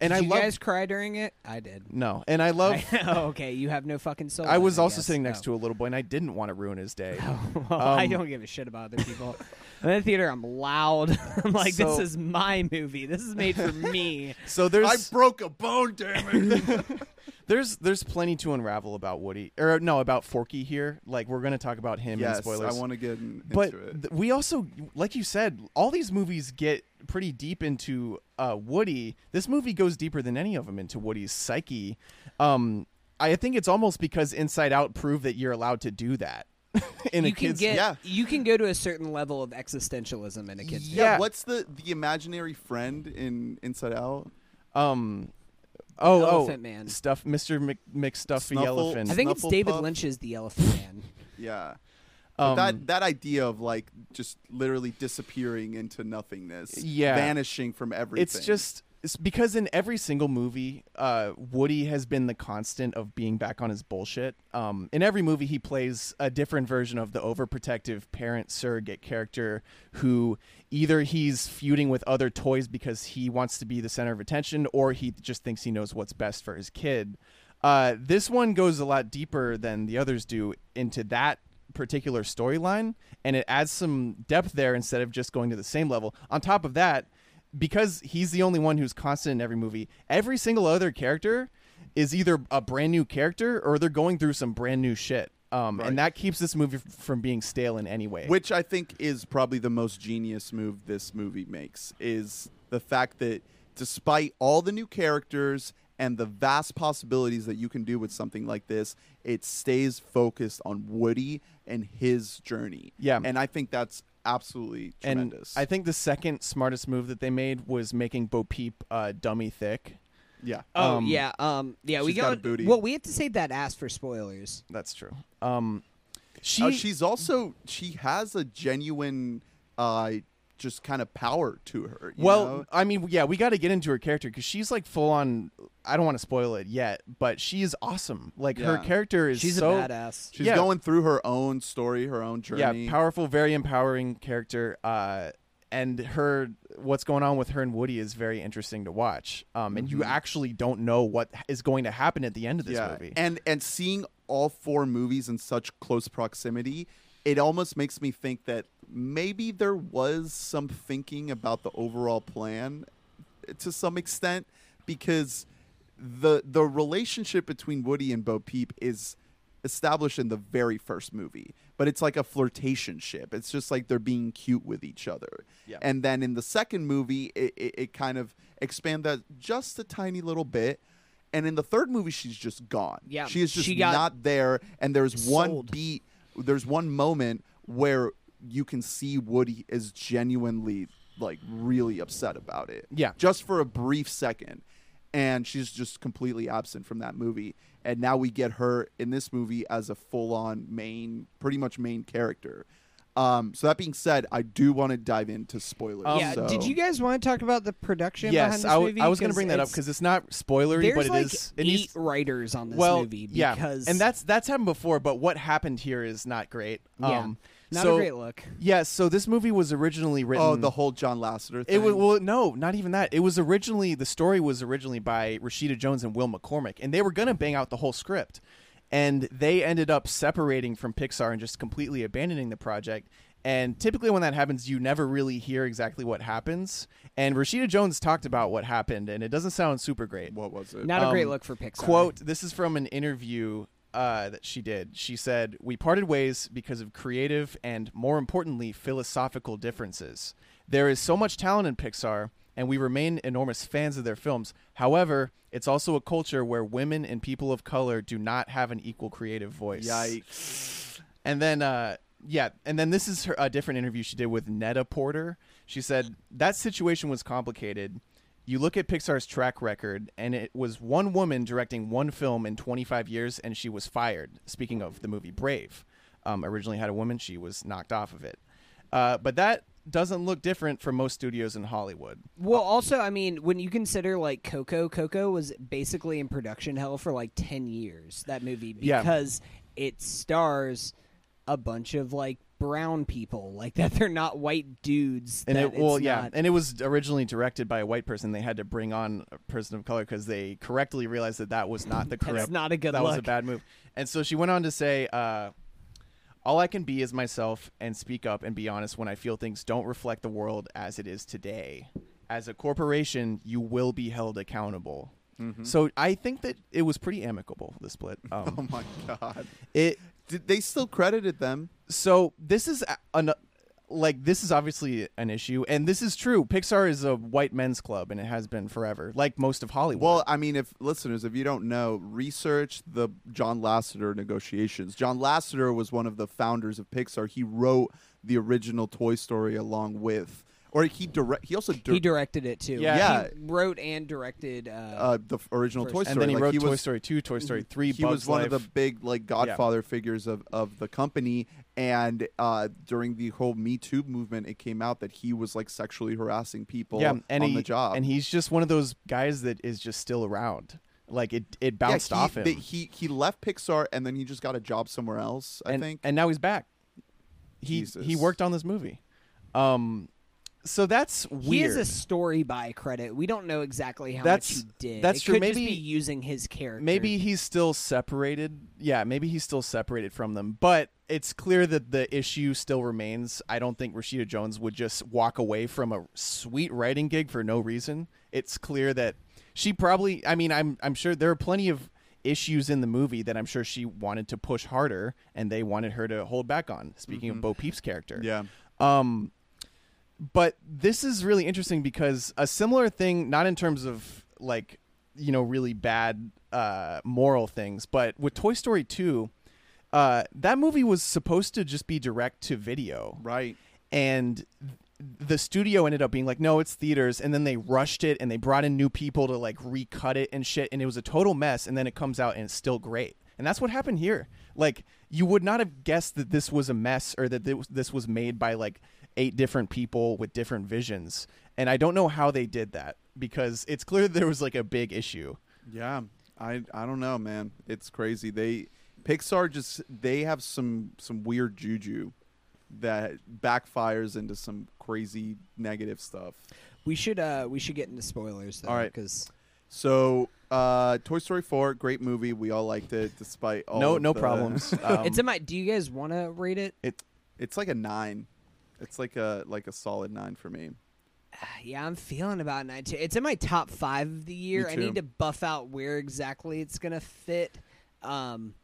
and Did I you love guys cry during it? I did. no, and I love. oh, okay. You have no fucking soul. I was also guess. sitting next Oh. to a little boy, and I didn't want to ruin his day. well, I Um, don't give a shit about other people. In the theater. I'm loud. I'm like, So- this is my movie. This is made for me. So there's. I broke a bone, damn it. There's there's plenty to unravel about Woody or no about Forky here. Like we're gonna talk about him in yes, spoilers. I want to get in, but into it. th- we also like you said all these movies get pretty deep into uh, woody this movie goes deeper than any of them into woody's psyche um, i think it's almost because inside out proved that you're allowed to do that in a you can kid's get. yeah. You can go to a certain level of existentialism in a kid's yeah, yeah. what's the the imaginary friend in Inside Out? um oh Elephant oh Man. stuff mr Mc, mcstuffy Snuffle- elephant I think it's Snufflepuff? David Lynch's The Elephant Man. Yeah. But Um, that that idea of like just literally disappearing into nothingness, Yeah. vanishing from everything. it's just because in every single movie uh, woody has been the constant of being back on his bullshit. Um, in every movie he plays a different version of the overprotective parent surrogate character who either he's feuding with other toys because he wants to be the center of attention or he just thinks he knows what's best for his kid. Uh, this one goes a lot deeper than the others do into that particular storyline and it adds some depth there instead of just going to the same level. On top of that because he's the only one who's constant in every movie every single other character is either a brand new character or they're going through some brand new shit um, Right. and that keeps this movie f- from being stale in any way which I think is probably the most genius move this movie makes is the fact that despite all the new characters and the vast possibilities that you can do with something like this, it stays focused on Woody and his journey. Yeah. and I think that's absolutely and i think the second smartest move that they made was making bo peep uh, dummy thick yeah. Oh Um, yeah, um, yeah. we she's got a got booty. Well, we have to save that ass for spoilers. that's true um, she, Uh, she's also she has a genuine uh just kind of power to her. you well, know? I mean, yeah, we got to get into her character because she's like full on. I don't want to spoil it yet, but she is awesome. Like her character is She's so a badass. she's yeah. going through her own story, her own journey. yeah, powerful, very empowering character. Uh, and her what's going on with her and Woody is very interesting to watch. Um, and you Mhm. actually don't know what is going to happen at the end of this yeah. movie. And and seeing all four movies in such close proximity, it almost makes me think that maybe there was some thinking about the overall plan to some extent because the the relationship between Woody and Bo Peep is established in the very first movie, but it's like a flirtation ship. It's just like they're being cute with each other. Yeah. And then in the second movie, it, it, it kind of expand that just a tiny little bit. And in the third movie, she's just gone. Yeah, she is just she not there. And there's one beat, there's one moment where you can see Woody is genuinely like really upset about it. Yeah. just for a brief second, and she's just completely absent from that movie. And now we get her in this movie as a full-on main, pretty much main character. Um, so that being said, I do want to dive into spoilers. Um, yeah. so- Did you guys want to talk about the production yes, behind this I, w- movie? I was going to bring that up because it's not spoilery, there's but it like is. It eight needs, writers on this well, movie yeah, because and that's that's happened before. But what happened here is not great. yeah, Um, not so, a great look. Yeah, so this movie was originally written. Oh, the whole John Lasseter thing. It was well, no, not even that. It was originally the story was originally by Rashida Jones and Will McCormick, and they were gonna bang out the whole script, and they ended up separating from Pixar and just completely abandoning the project. And typically, when that happens, you never really hear exactly what happens. And Rashida Jones talked about what happened, and it doesn't sound super great. what was it? Not a great um, look for Pixar. Quote, this is from an interview uh, that she did. She said, We parted ways because of creative and, more importantly, philosophical differences. There is so much talent in Pixar, and we remain enormous fans of their films. However, it's also a culture where women and people of color do not have an equal creative voice. Yikes! And then, uh, yeah, and then this is her, a different interview she did with Net-a-Porter. She said that situation was complicated. You look at Pixar's track record, and it was one woman directing one film in 25 years, and she was fired. Speaking of the movie Brave, um, originally had a woman, she was knocked off of it. Uh, but that doesn't look different for most studios in Hollywood. Well, also, I mean, when you consider like Coco, Coco was basically in production hell for like ten years. That movie Yeah. because it stars a bunch of like brown people, like that. They're not white dudes. And that it, well, yeah, not- and it was originally directed by a white person. They had to bring on a person of color because they correctly realized that that was not the correct. That's not a good that look. was a bad move. And so she went on to say, uh, All I can be is myself and speak up and be honest when I feel things don't reflect the world as it is today. As a corporation, you will be held accountable. So I think that it was pretty amicable. The split. Um, Oh my god. it Did they still credited them? so this is a- an like this is obviously an issue, and this is true. Pixar is a white men's club, and it has been forever, like most of Hollywood. Well, I mean, if listeners, if you don't know, research the John Lasseter negotiations. John Lasseter was one of the founders of Pixar. He wrote the original Toy Story along with, or he direct. He also dir- he directed it too. Yeah. Yeah. He wrote and directed. Uh, uh, the f- original Toy Story. and then he Like, wrote he Toy was, Story two, Toy Story three. He Bugs was one of the big like Godfather figures of, of the company, and uh, during the whole Me Too movement, it came out that he was like sexually harassing people yeah, and on he, the job. and he's just one of those guys that is just still around. Like it, it Yeah, bounced he, off him, they- he he left Pixar and then he just got a job somewhere else. I and think. and now he's back. He Jesus. he worked on this movie. Um, so that's weird. he has a story by credit. We don't know exactly how That's- much he did. that's it true. Could just Maybe- be using his character. Maybe he's still separated. Yeah, maybe he's still separated from them. But it's clear that the issue still remains. I don't think Rashida Jones would just walk away from a sweet writing gig for no reason. It's clear that she probably. I mean, I'm I'm sure there are plenty of issues in the movie that I'm sure she wanted to push harder, and they wanted her to hold back on. Speaking of Bo Peep's character, yeah. um, but this is really interesting because a similar thing, not in terms of like, you know, really bad uh, moral things, but with Toy Story 2, uh, that movie was supposed to just be direct to video. Right. And the studio ended up being like, no, it's theaters. And then they rushed it and they brought in new people to like recut it and shit. And it was a total mess. And then it comes out and it's still great. And that's what happened here. Like, you would not have guessed that this was a mess or that this- this was made by like eight different people with different visions. And I don't know how they did that because it's clear there was like a big issue. Yeah. I I don't know, man. It's crazy. They Pixar just they have some some weird juju that backfires into some crazy negative stuff. we should uh we should get into spoilers though. All right. because So, uh, Toy Story 4, great movie. We all liked it despite all no, no the- problems. Um, it's in my. Do you guys want to rate it? it? It's like a 9. It's like a like a solid 9 for me. Yeah, I'm feeling about nine too. It's in my top five of the year. I need to buff out where exactly it's gonna fit. Um,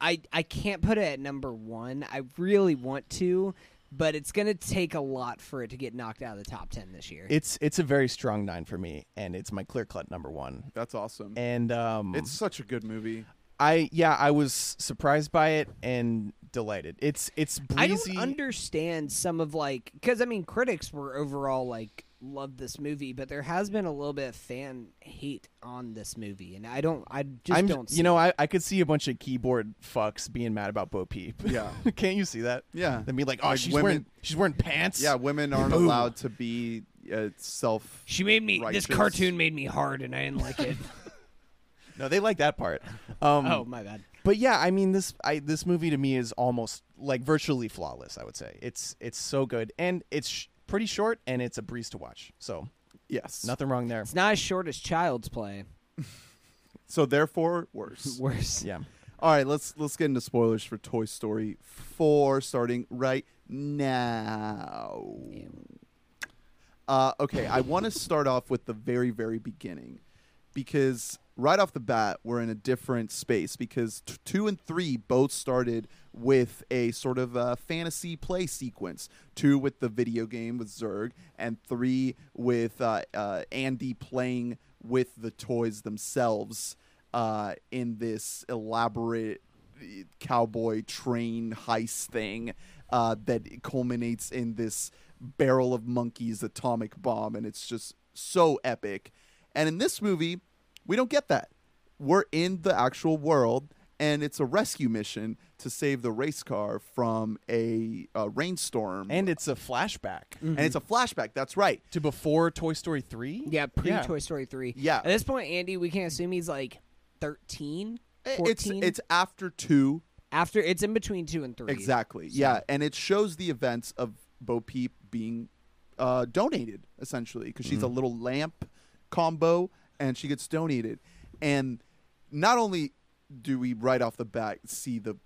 I I can't put it at number one. I really want to, but it's gonna take a lot for it to get knocked out of the top ten this year. it's it's a very strong nine for me, and it's my clear cut number one. That's awesome. And um, it's such a good movie. I yeah, I was surprised by it and delighted. It's it's breezy. I don't understand some of like because I mean critics were overall like loved this movie, but there has been a little bit of fan hate on this movie, and I don't I just I'm, don't. See you know, it. I, I could see a bunch of keyboard fucks being mad about Bo Peep. Yeah. Can't you see that? Yeah. they mean like, oh, Like she's women- wearing she's wearing pants. Yeah, women aren't Boom. allowed to be uh, self. She made me righteous. this cartoon made me hard and I didn't like it. No, they like that part. Um, oh my bad. but yeah, I mean this I this movie to me is almost like virtually flawless. I would say it's it's so good and it's sh- pretty short and it's a breeze to watch. So Yes. nothing wrong there. It's not as short as Child's Play. So therefore, worse. Worse. Yeah. All right, let's let's get into spoilers for Toy Story 4 starting right now. Uh, okay, I want to start off with the very very beginning because right off the bat we're in a different space because t- 2 and 3 both started with a sort of uh, fantasy play sequence. 2 with the video game with Zurg and 3 with uh, uh, Andy playing with the toys themselves uh, in this elaborate uh, cowboy train heist thing uh, that culminates in this barrel of monkeys atomic bomb, and it's just so epic. And in this movie, we don't get that. We're in the actual world, and it's a rescue mission to save the race car from a, uh rainstorm. And it's a flashback and it's a flashback. That's right. to before Toy Story 3. Yeah, pre Yeah. Toy Story 3. Yeah. At this point, Andy, we can assume he's like 13, It's 14. it's after two after it's in between 2 and 3. Exactly. Yeah, and it shows the events of Bo Peep being uh, donated essentially because she's a little lamp combo and she gets donated, and not only do we right off the bat see the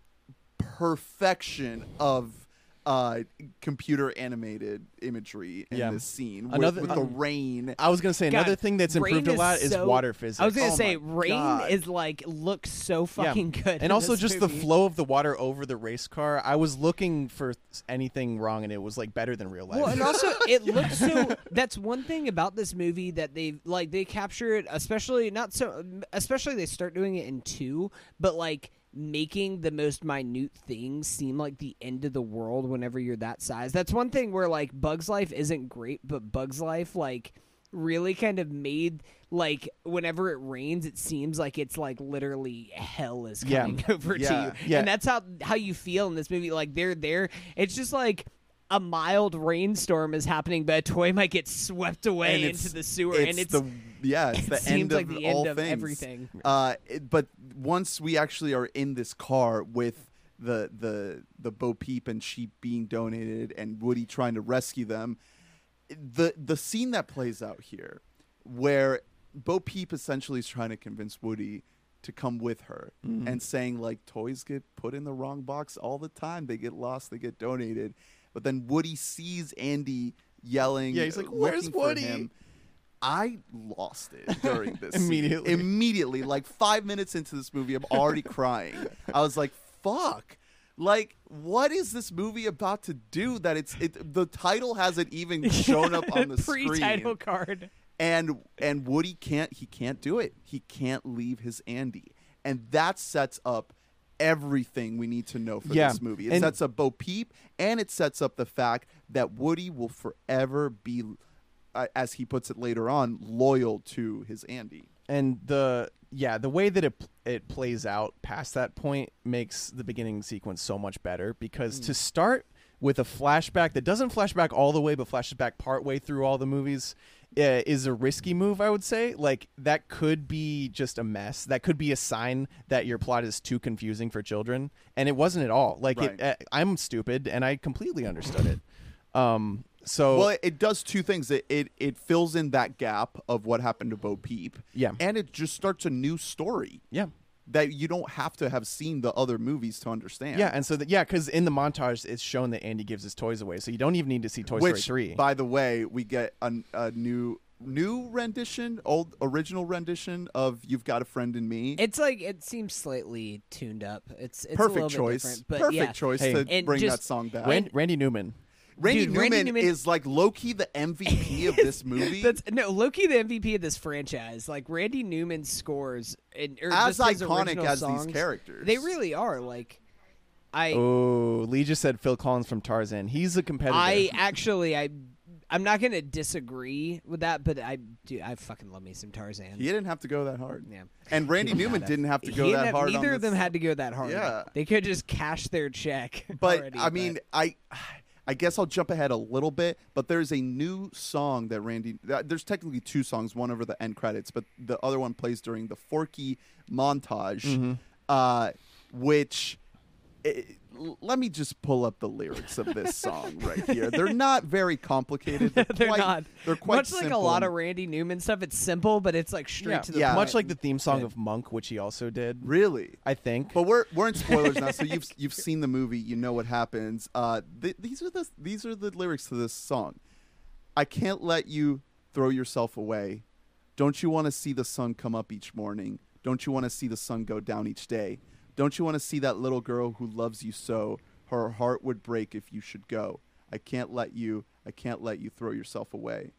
perfection of uh, computer animated imagery in Yeah. this scene Another- with, with the um, rain. I was gonna say another God, thing that's improved a lot is so- water physics. I was gonna Oh say rain God. is like looks so Yeah. fucking good, in and also this just the flow of the water over the race car. I was looking for anything wrong, and it was like better than real life. Well, and also it looks so. That's one thing about this movie that they like. They capture it, especially not so. Especially they start doing it in two, but like making the most minute things seem like the end of the world whenever you're that size. That's one thing where like Bugs Life isn't great, but Bugs Life like really kind of made like whenever it rains it seems like it's like literally hell is Yeah. coming over Yeah. to you Yeah. and that's how how you feel in this movie like they're there it's just like a mild rainstorm is happening but a toy might get swept away into the sewer it's and it's the yeah, it's it the seems end like of the all end of things. everything Uh, it- but once we actually are in this car with the the the Bo Peep and sheep being donated and Woody trying to rescue them, the the scene that plays out here, where Bo Peep essentially is trying to convince Woody to come with her Mm-hmm. and saying like toys get put in the wrong box all the time, they get lost, they get donated, but then Woody sees Andy yelling, Yeah, he's like, uh, "Where's Woody?" I lost it during this scene. Immediately. Immediately, like five minutes into this movie, I'm already crying. I was like, "Fuck!" Like, what is this movie about to do? That it's it, the title hasn't even shown up on the screen. pre-title card and and Woody can't. He can't do it. He can't leave his Andy, and that sets up everything we need to know for Yeah, this movie. It and- sets up Bo Peep, and it sets up the fact that Woody will forever be, uh, as he puts it later on, loyal to his Andy. and the yeah the way that it it plays out past that point makes the beginning sequence so much better because to start with a flashback that doesn't flashback all the way but flashes back part way through all the movies uh, is a risky move i would say. Like that could be just a mess. That could be a sign that your plot is too confusing for children. And it wasn't at all. Like it, uh, i'm stupid and i completely understood it. Um so Well, it, it does two things. It, it it fills in that gap of what happened to Bo Peep. Yeah. and it just starts a new story. Yeah that you don't have to have seen the other movies to understand. Yeah, and so that yeah, because in the montage it's shown that Andy gives his toys away, so you don't even need to see Toy which, Story three. by the way, we get a, a new new rendition, old original rendition of "You've Got a Friend in Me." it's like it seems slightly tuned up it's it's a Perfect little choice. different, but Perfect yeah. choice Hey. to bring just- that song back. Randy Newman. Randy, Dude, Newman Randy Newman- is like low-key, the MVP of this movie. That's no low-key, the MVP of this franchise. Like Randy Newman scores, and or as iconic as songs, these characters. They really are. Like, I, Oh, Lee just said Phil Collins from Tarzan. He's a competitor. I actually, I, I'm not gonna disagree with that, but I do. I fucking love me some Tarzan. He didn't have to go that hard. Yeah. And Randy He Newman had didn't have to go that have- hard. on Neither of this- them had to go that hard. Yeah. they could just cash their check. But already, I mean, I I guess I'll jump ahead a little bit. But there's a new song that Randy. uh, There's technically two songs. One over the end credits, but the other one plays during the Forky montage, Mm-hmm. uh, which. eh, l- let me just pull up the lyrics of this song right here. They're not very complicated. They're, they're quite, not. They're quite much like a lot of Randy Newman stuff. It's simple, but it's like straight yeah, to the Yeah. point. much like the theme song Good. of Monk, which he also did. really. I think. But we're we're in spoilers now, so you've you've seen the movie, you know what happens. Uh, th- these are the these are the lyrics to this song. I can't let you throw yourself away. Don't you want to see the sun come up each morning? Don't you want to see the sun go down each day? Don't you want to see that little girl who loves you so? Her heart would break if you should go. I can't let you. I can't let you throw yourself away.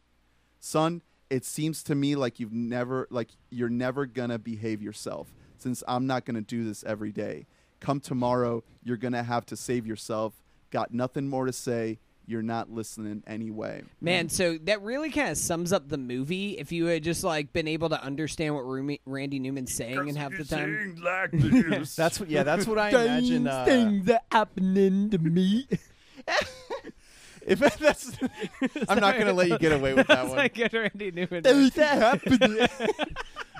Son, it seems to me like you've never like you're never going to behave yourself since I'm not going to do this every day. Come tomorrow, you're going to have to save yourself. Got nothing more to say. You're not listening anyway. Man, so that really kind of sums up the movie. If you had just like been able to understand what Rumi- Randy Newman's saying and half the time. like this. that's what. Yeah, that's what I imagine. Uh, things are happening to me. if that's, I'm not gonna let you get away with that That's one. like a Randy Newman. Things that happening.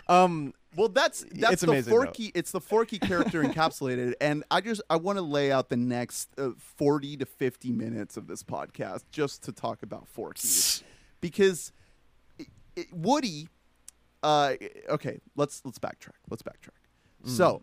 um, Well, that's that's It's the amazing, though. Forky. It's the Forky character encapsulated, and I just I want to lay out the next uh, forty to fifty minutes of this podcast just to talk about Forky, because i i Woody. Uh, okay, let's let's backtrack. Let's backtrack. Mm, so,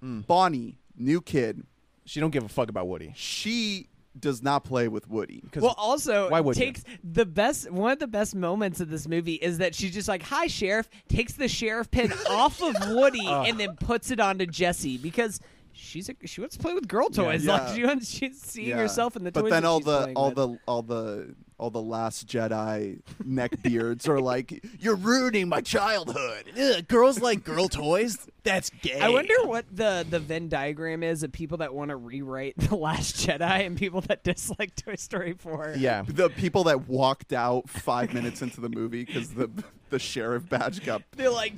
Bonnie, new kid, She don't give a fuck about Woody. She does not play with Woody. 'Cause Well, also why would you? takes the best one of the best moments of this movie is that she's just like, "Hi, sheriff," takes the sheriff pin off of Woody and then puts it onto Jesse because she's a, she wants to play with girl toys. Yeah. Like she wants she's seeing Yeah. herself in the but toys. But then all the all with. the all the all the last Jedi neckbeards are like, "You're ruining my childhood." Ugh, girls like girl toys. That's gay. I wonder what the the Venn diagram is of people that want to rewrite the Last Jedi and people that dislike Toy Story 4. Yeah. The people that walked out five minutes into the movie because the the sheriff badge got They're like,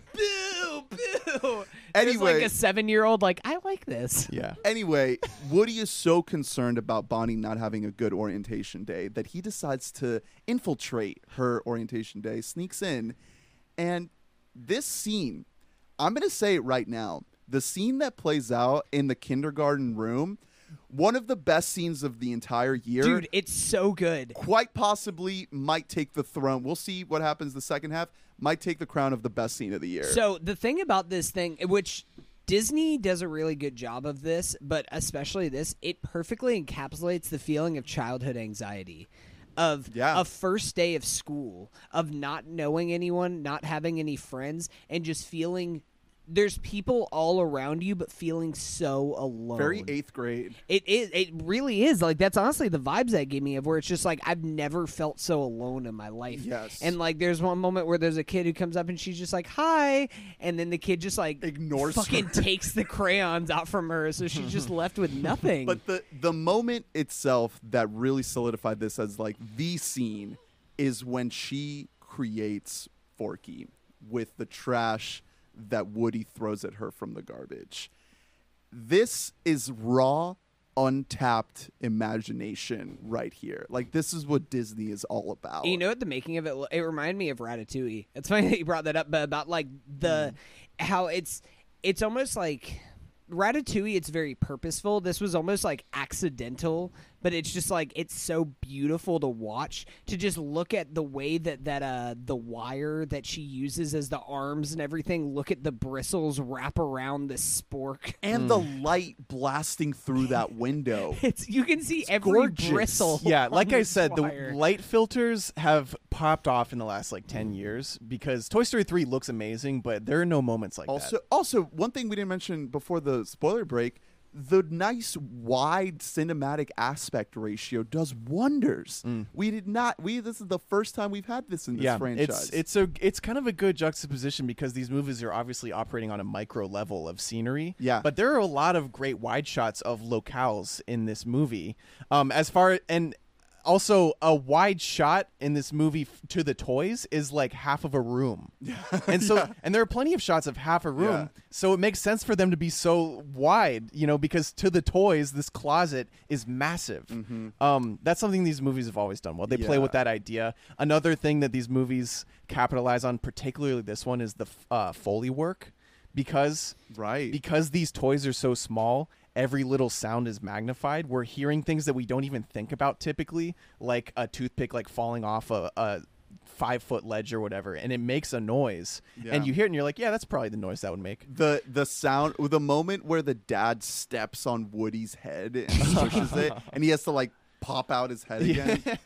boo, boo. Anyway. There's like a seven year old, like, I like this. Yeah. Anyway, Woody is so concerned about Bonnie not having a good orientation day that he decides to infiltrate her orientation day, sneaks in, and this scene, I'm going to say it right now. The scene that plays out in the kindergarten room, one of the best scenes of the entire year. Dude, it's so good. quite possibly might take the throne. We'll see what happens the second half. Might take the crown of the best scene of the year. So the thing about this thing, which Disney does a really good job of this, but especially this, it perfectly encapsulates the feeling of childhood anxiety. Of Yeah. a first day of school, of not knowing anyone, not having any friends, and just feeling there's people all around you, but feeling so alone. very eighth grade. It is. It really is. Like that's honestly the vibes that gave me of where it's just like I've never felt so alone in my life. Yes. And like there's one moment where there's a kid who comes up and she's just like hi, and then the kid just like Ignores fucking her. takes the crayons out from her, so she's just left with nothing. But the the moment itself that really solidified this as like the scene is when she creates Forky with the trash that Woody throws at her from the garbage. This is raw, untapped imagination right here. Like this is what Disney is all about. You know what the making of it? It reminded me of Ratatouille. It's funny that you brought that up, but about like the mm. how it's it's almost like Ratatouille. It's very purposeful. This was almost like accidental, but it's just like it's so beautiful to watch. To just look at the way that that uh the wire that she uses as the arms and everything. Look at the bristles wrap around the spork. and the light blasting through that window. It's you can see every gorgeous. bristle. Yeah, like I said, wire. the light filters have popped off in the last like 10 years because Toy Story 3 looks amazing, but there are no moments like Also, that. also one thing we didn't mention before the spoiler break: the nice wide cinematic aspect ratio does wonders. We did not. We this is the first time we've had this in this Mm. yeah, franchise. it's it's a it's kind of a good juxtaposition because these movies are obviously operating on a micro level of scenery. Yeah. but there are a lot of great wide shots of locales in this movie. Um, as far and also a wide shot in this movie f- to the toys is like half of a room, and so and there are plenty of shots of half a room. Yeah. So it makes sense for them to be so wide, you know, because to the toys, this closet is massive. Um, that's something these movies have always done well. They play Mm-hmm. Yeah. with that idea. Another thing that these movies capitalize on, particularly this one, is the f- uh, foley work, because right. because these toys are so small. Every little sound is magnified. We're hearing things that we don't even think about typically, like a toothpick like falling off a, a five foot ledge or whatever, and it makes a noise. Yeah. And you hear it, and you're like, "Yeah, that's probably the noise that would make." the the sound, the moment where the dad steps on Woody's head and pushes it, and he has to like pop out his head again.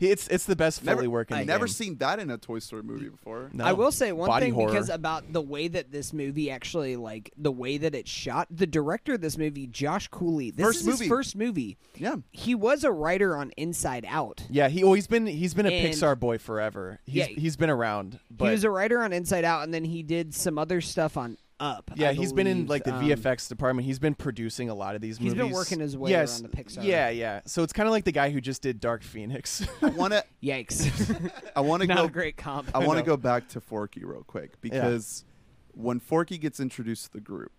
It's it's the best Never, foley work in I've never game. seen that in a Toy Story movie before. No. I will say one Body thing horror. because about the way that this movie actually like the way that it's shot. The director of this movie, Josh Cooley, this First is movie. his first movie. Yeah. He was a writer on Inside Out. Yeah, he oh, he's been he's been a And- Pixar boy forever. He's Yeah. he's been around, but he was a writer on Inside Out, and then he did some other stuff on Up. yeah, I he's been in believe. like the Um, VFX department. He's been producing a lot of these He's movies. been working his way yes, around the Pixar. Yeah, yeah. So it's kind of like the guy who just did Dark Phoenix. I want to. Yikes! I want to Not go. a great comp. I want to know. go back to Forky real quick because when Forky gets introduced to the group,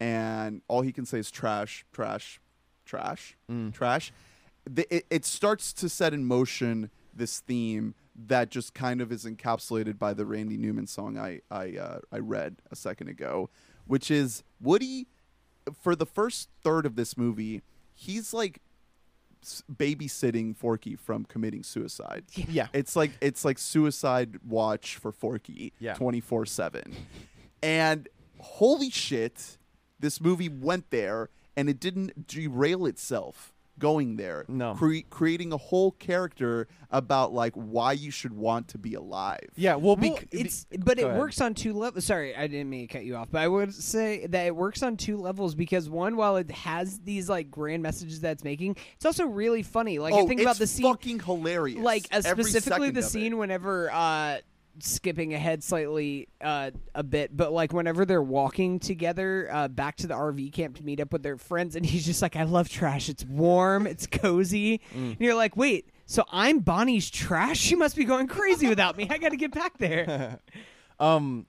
and all he can say is trash, trash, trash, Mm. trash, the, it, it starts to set in motion this theme that just kind of is encapsulated by the Randy Newman song I I uh, I read a second ago, which is Woody. For the first third of this movie, he's like s- babysitting Forky from committing suicide. yeah. It's like it's like suicide watch for Forky, Yeah. twenty four seven, and holy shit, this movie went there and it didn't derail itself going there. No. Cre- creating a whole character about like why you should want to be alive. Yeah, well, Well, bec- it's but it ahead. works on two levels. Sorry, I didn't mean to cut you off, but I would say that it works on two levels because one, while it has these like grand messages that it's making, it's also really funny. Like oh, I think it's about the scene, fucking hilarious. like uh, specifically the of it. scene whenever uh skipping ahead slightly uh a bit but like whenever they're walking together uh back to the RV camp to meet up with their friends and he's just like I love trash. It's warm. It's cozy. Mm. and you're like wait so I'm Bonnie's trash? She must be going crazy without me. I got to get back there. Um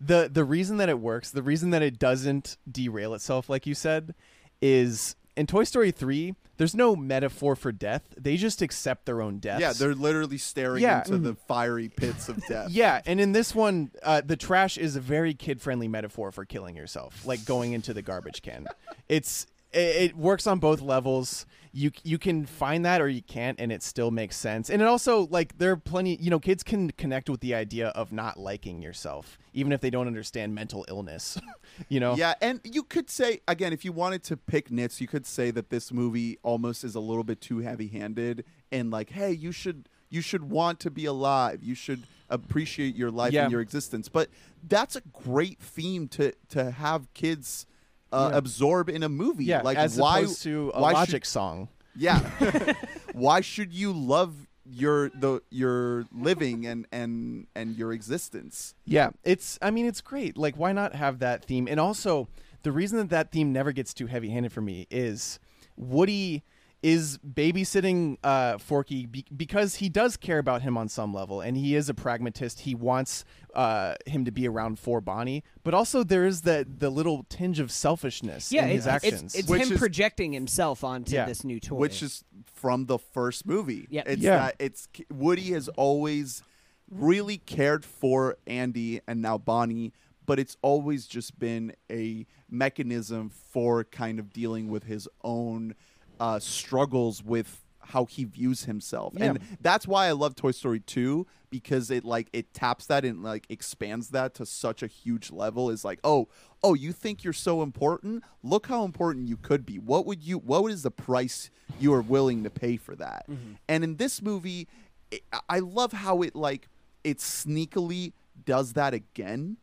the the reason that it works the reason that it doesn't derail itself like you said is in toy story 3 there's no metaphor for death they just accept their own deaths Yeah, they're literally staring Yeah. into the fiery pits of death. yeah and in this one uh, the trash is a very kid-friendly metaphor for killing yourself like going into the garbage can it's it, it works on both levels you you can find that or you can't and it still makes sense and it also like there are plenty you know kids can connect with the idea of not liking yourself even if they don't understand mental illness you know Yeah, and you could say again, if you wanted to pick nits, you could say that this movie almost is a little bit too heavy-handed and like, hey, you should you should want to be alive. You should appreciate your life Yeah. and your existence. But that's a great theme to to have kids uh, Yeah. absorb in a movie. yeah like as why opposed to a why should- logic song Yeah. Why should you love your the your living and and and your existence? Yeah, it's. I mean, it's great. Like, why not have that theme? And also, the reason that that theme never gets too heavy-handed for me is Woody is babysitting uh, Forky be- because he does care about him on some level, and he is a pragmatist. He wants uh, him to be around for Bonnie, but also there is the the little tinge of selfishness yeah in his it's, actions. it's, it's Which him is- projecting himself onto Yeah. this new toy Which is from the first movie. Yep. It's Yeah. that it's Woody has always really cared for Andy and now Bonnie, but it's always just been a mechanism for kind of dealing with his own uh, struggles with how he views himself. Yeah. And that's why I love Toy Story 2 because it like it taps that and like expands that to such a huge level is like, "Oh, oh, you think you're so important? Look how important you could be. What would you what is the price you are willing to pay for that?" And in this movie, it, I love how it like it sneakily does that again,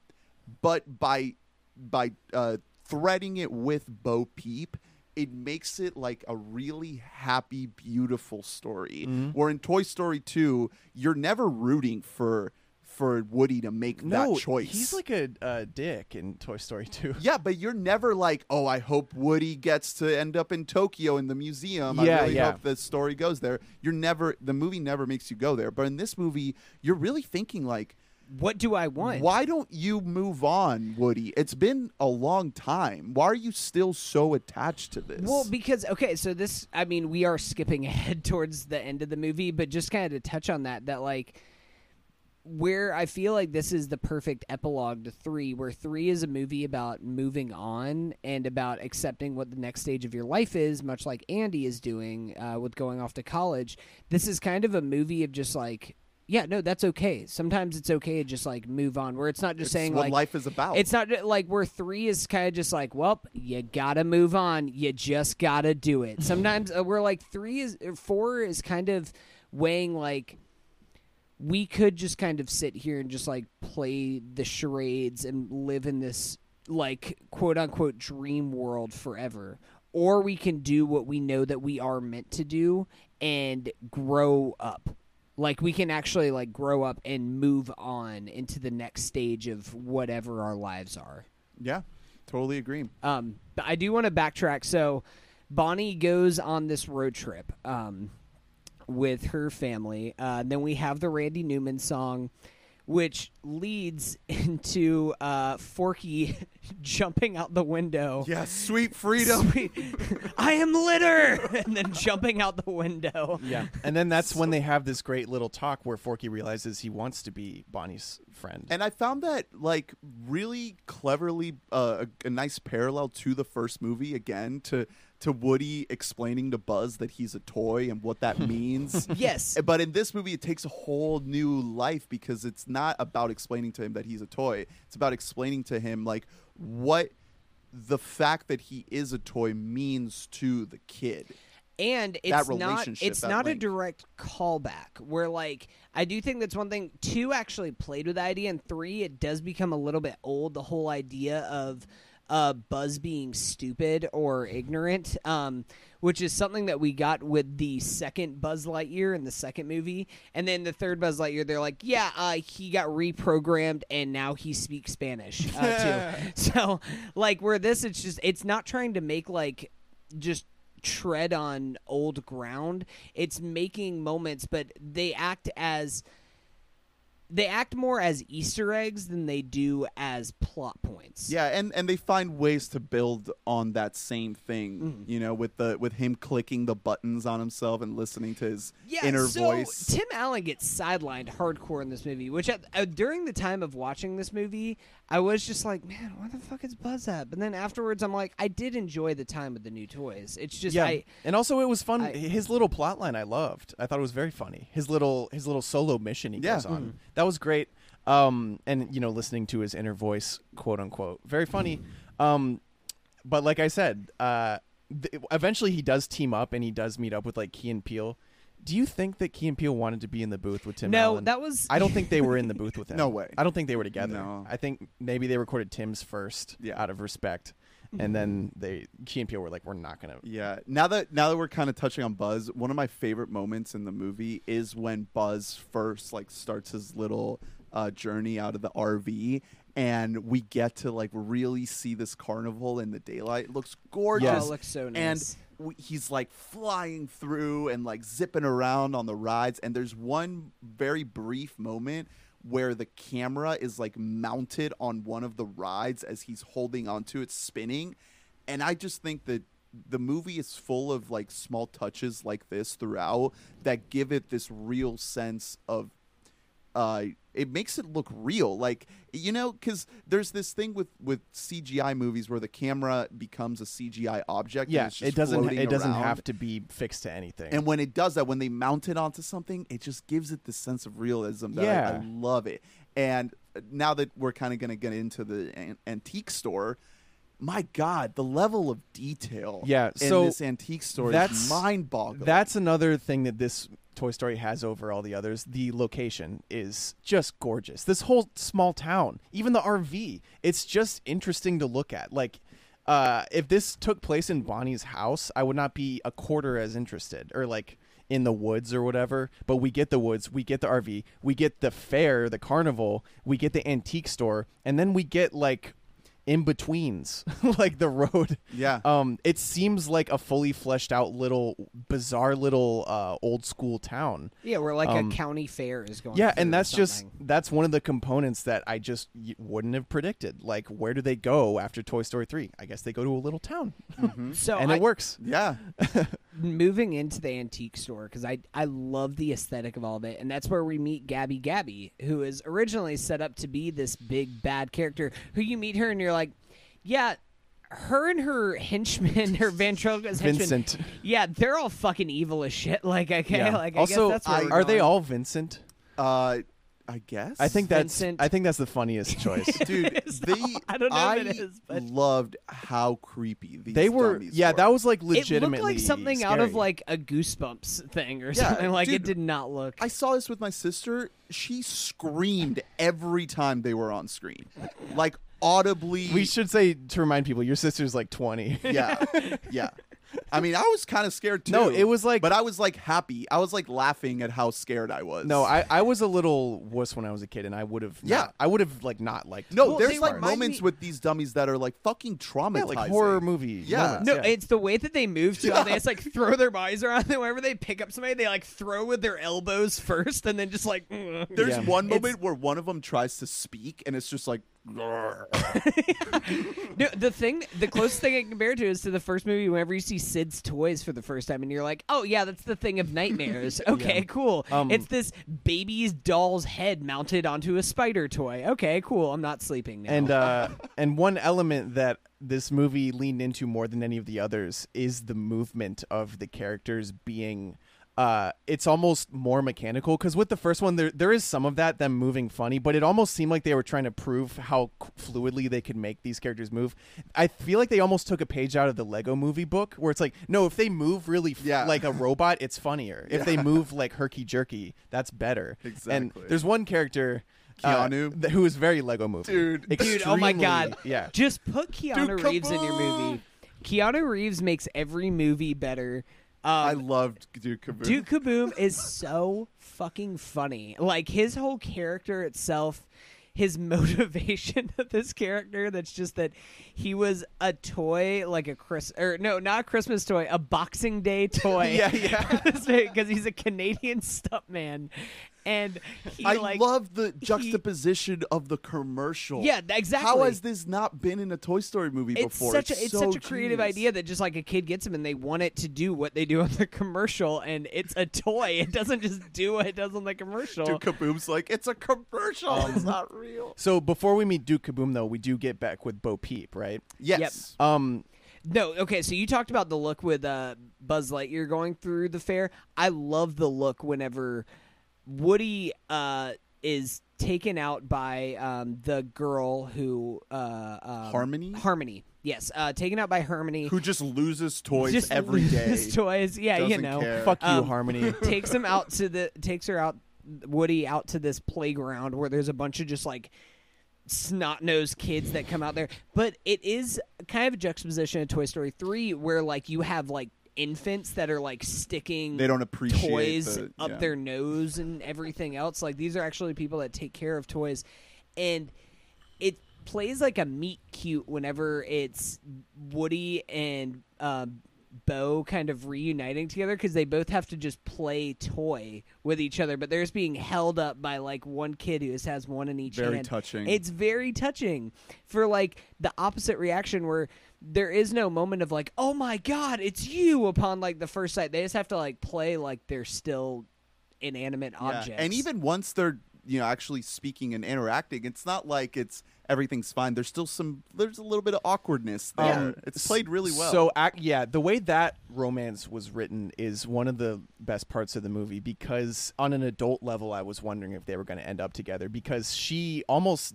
but by by uh, threading it with Bo Peep, it makes it like a really happy, beautiful story. Mm-hmm. Where in Toy Story 2, you're never rooting for for Woody to make no, that choice. he's like a, a dick in Toy Story 2. yeah, but you're never like, oh, I hope Woody gets to end up in Tokyo in the museum. I Yeah, really yeah. hope the story goes there. You're never the movie never makes you go there. But in this movie, you're really thinking like, what do I want why don't you move on, Woody? It's been a long time. Why are you still so attached to this? Well, because okay, so this I mean, we are skipping ahead towards the end of the movie, but just kind of to touch on that that like where I feel like this is the perfect epilogue to 3 where 3 is a movie about moving on and about accepting what the next stage of your life is, much like Andy is doing uh, with going off to college. This is kind of a movie of just like yeah, no, that's okay. Sometimes it's okay to just like move on, where it's not just It's saying what like life is about. it's not like where three is kind of just like, well, you gotta move on. You just gotta do it. Sometimes uh, we're like three is four is kind of weighing like we could just kind of sit here and just like play the charades and live in this like quote unquote dream world forever. Or we can do what we know that we are meant to do and grow up. Like we can actually like grow up and move on into the next stage of whatever our lives are. yeah, totally agree. Um, but I do want to backtrack. So Bonnie goes on this road trip um, with her family. Uh, then we have the Randy Newman song, which leads into uh, Forky jumping out the window. Yeah, sweet freedom. Sweet. I am litter, and then jumping out the window. Yeah, and then that's when they have this great little talk where Forky realizes he wants to be Bonnie's friend. And I found that like really cleverly uh, a, a nice parallel to the first movie again to to Woody explaining to Buzz that he's a toy and what that means. Yes. Eh, but in this movie, it takes a whole new life because it's not about explaining to him that he's a toy. It's about explaining to him like what the fact that he is a toy means to the kid. and that it's not it's not a direct callback where like i do think that's one thing two actually played with the idea and three it does become a little bit old the whole idea of uh, buzz being stupid or ignorant um, which is something that we got with the second buzz lightyear in the second movie and then the third buzz lightyear they're like yeah uh, he got reprogrammed and now he speaks spanish uh, too so like where this it's just it's not trying to make like just tread on old ground. It's making moments, but they act as they act more as Easter eggs than they do as plot points. Yeah, and and they find ways to build on that same thing, Mm. you know, with the with him clicking the buttons on himself and listening to his Yeah, inner so voice. Tim Allen gets sidelined hardcore in this movie, which at, uh, during the time of watching this movie, I was just like, man, where the fuck is Buzz at? But then afterwards, I'm like, I did enjoy the time with the new toys. It's just, yeah, I, and also it was fun. I- his little plot line I loved. I thought it was very funny. His little his little solo mission he Yeah. goes on Mm-hmm. that was great. Um, and you know, listening to his inner voice, quote unquote, very funny. Um, but like I said, uh, th- eventually he does team up and he does meet up with like Key and Peele. Do you think that Key and Peele wanted to be in the booth with Tim no, Allen? that was I don't think they were in the booth with him. No way. I don't think they were together. No. I think maybe they recorded Tim's first Yeah. out of respect. And then they Key and Peele were like, We're not gonna Yeah. Now that now that we're kind of touching on Buzz, one of my favorite moments in the movie is when Buzz first like starts his little uh, journey out of the RV, and we get to like really see this carnival in the daylight. It looks gorgeous. Oh, it looks so nice. w- he's like flying through and like zipping around on the rides. And there's one very brief moment where the camera is like mounted on one of the rides as he's holding onto it, spinning. And I just think that the movie is full of like small touches like this throughout that give it this real sense of uh it makes it look real like you know because there's this thing with with cgi movies where the camera becomes a cgi object and Yeah, it's just it doesn't it doesn't around. have to be fixed to anything. and when it does that when they mount it onto something it just gives it this sense of realism that I- I, love it and now that we're kind of going to get into the an- antique store my god the level of detail Yeah, in so this antique store that's- is mind-boggling That's another thing that this Toy Story has over all the others. The location is just gorgeous. This whole small town, even the RV, it's just interesting to look at. Like, uh, if this took place in Bonnie's house, I would not be a quarter as interested, or like in the woods or whatever. But we get the woods, we get the RV, we get the fair, the carnival, we get the antique store, and then we get like in betweens, like the road. yeah Um, it seems like a fully fleshed out little bizarre little uh, old school town. yeah, where like um, a county fair is going. Yeah, and that's just that's one of the components that I just y- wouldn't have predicted. Like, where do they go after Toy Story three? I guess they go to a little town, so and I, it works. yeah moving into the antique store because I I love the aesthetic of all of it, and that's where we meet Gabby Gabby, who is originally set up to be this big bad character. Who you meet her and you're like, yeah, her and her henchmen, her ventriloquist henchman, Vincent. yeah, they're all fucking evil as shit. Like okay, Yeah. like I also, guess that's where I- we're are they going. all Vincent? uh i guess I think that's Vincent. I think that's the funniest choice. dude It is they not. I don't know if it is, but- loved how creepy these they were dummies yeah, were. that was like It looked like something out of scary. like a Goosebumps thing or Yeah, something. Like it dude, did not look. I saw this with my sister. She screamed every time they were on screen, like audibly. We should say to remind people, your sister's like twenty. yeah, yeah. I mean, I was kind of scared too. No, it was like- but I was like happy. I was like laughing at how scared I was. No, I, I was a little wuss when I was a kid, and I would have Yeah. I would have like not liked. no. Well, there's like moments me- with these dummies that are like fucking traumatizing. yeah, like horror movie. Yeah. moments, No, yeah. it's the way that they move to. Yeah. They just like throw their bodies around. And whenever they pick up somebody, they like throw with their elbows first, and then just like. There's Yeah. one It's- moment where one of them tries to speak, and it's just like. No, the thing, the closest thing I can compare to is to the first movie. Whenever you see Sid's toys for the first time, and you're like, "Oh yeah, that's the thing of nightmares." Okay, Yeah. cool. Um, it's this baby's doll's head mounted onto a spider toy. Okay, cool. I'm not sleeping now. and uh, and one element that this movie leaned into more than any of the others is the movement of the characters being uh, it's almost more mechanical because with the first one, there there is some of that them moving funny, but it almost seemed like they were trying to prove how fluidly they could make these characters move. I feel like they almost took a page out of the Lego Movie book, where it's like, no, if they move really f- Yeah. like a robot, it's funnier. If they move like herky jerky, that's better. And Exactly. there's one character. uh, Keanu? th- who is very Lego movie, Dude. Dude, oh my God. yeah. Just put Keanu Dude, Reeves in your movie. Keanu Reeves makes every movie better. Um, I loved Duke Kaboom. Duke Kaboom is so fucking funny. Like his whole character itself, his motivation of this character that's just that he was a toy like a Chris or no, not a Christmas toy, a Boxing Day toy. Yeah, yeah. Because he's a Canadian stuntman. And he I like love the juxtaposition of the commercial. Yeah, exactly. How has this not been in a Toy Story movie it's before? such a it's so such a creative genius. idea that just like a kid gets them and they want it to do what they do on the commercial and it's a toy. It doesn't just do what it does on the commercial. Duke Kaboom's like, it's a commercial. Um, it's not real. So before we meet Duke Kaboom, though, we do get back with Bo Peep, right? Yes. Um, No, okay, so you talked about the look with uh, Buzz Lightyear going through the fair. I love the look whenever Woody uh, is taken out by um, the girl who uh, um, Harmony? Harmony, yes, uh, taken out by Harmony. Who just loses toys just every day. loses toys, yeah, you Doesn't know. care. fuck you, Um, Harmony. takes him out to the takes her out Woody out to this playground where there's a bunch of just like snot nosed kids that come out there. But it is kind of a juxtaposition of Toy Story three where like you have like infants that are like sticking They don't appreciate toys the- up yeah. their nose and everything else. Like these are actually people that take care of toys and it plays like a meet cute whenever it's Woody and uh, Bo kind of reuniting together because they both have to just play toy with each other, but they're just being held up by like one kid who just has one in each Very hand. touching. It's very touching for like the opposite reaction where there is no moment of like, oh my god, it's you upon like the first sight. They just have to like play like they're still inanimate Yeah. objects. And even once they're you know actually speaking and interacting, it's not like it's everything's fine. There's still some. There's a little bit of awkwardness there. Um, it's played really well. So, ac- yeah, the way that romance was written is one of the best parts of the movie because, on an adult level, I was wondering if they were going to end up together because she almost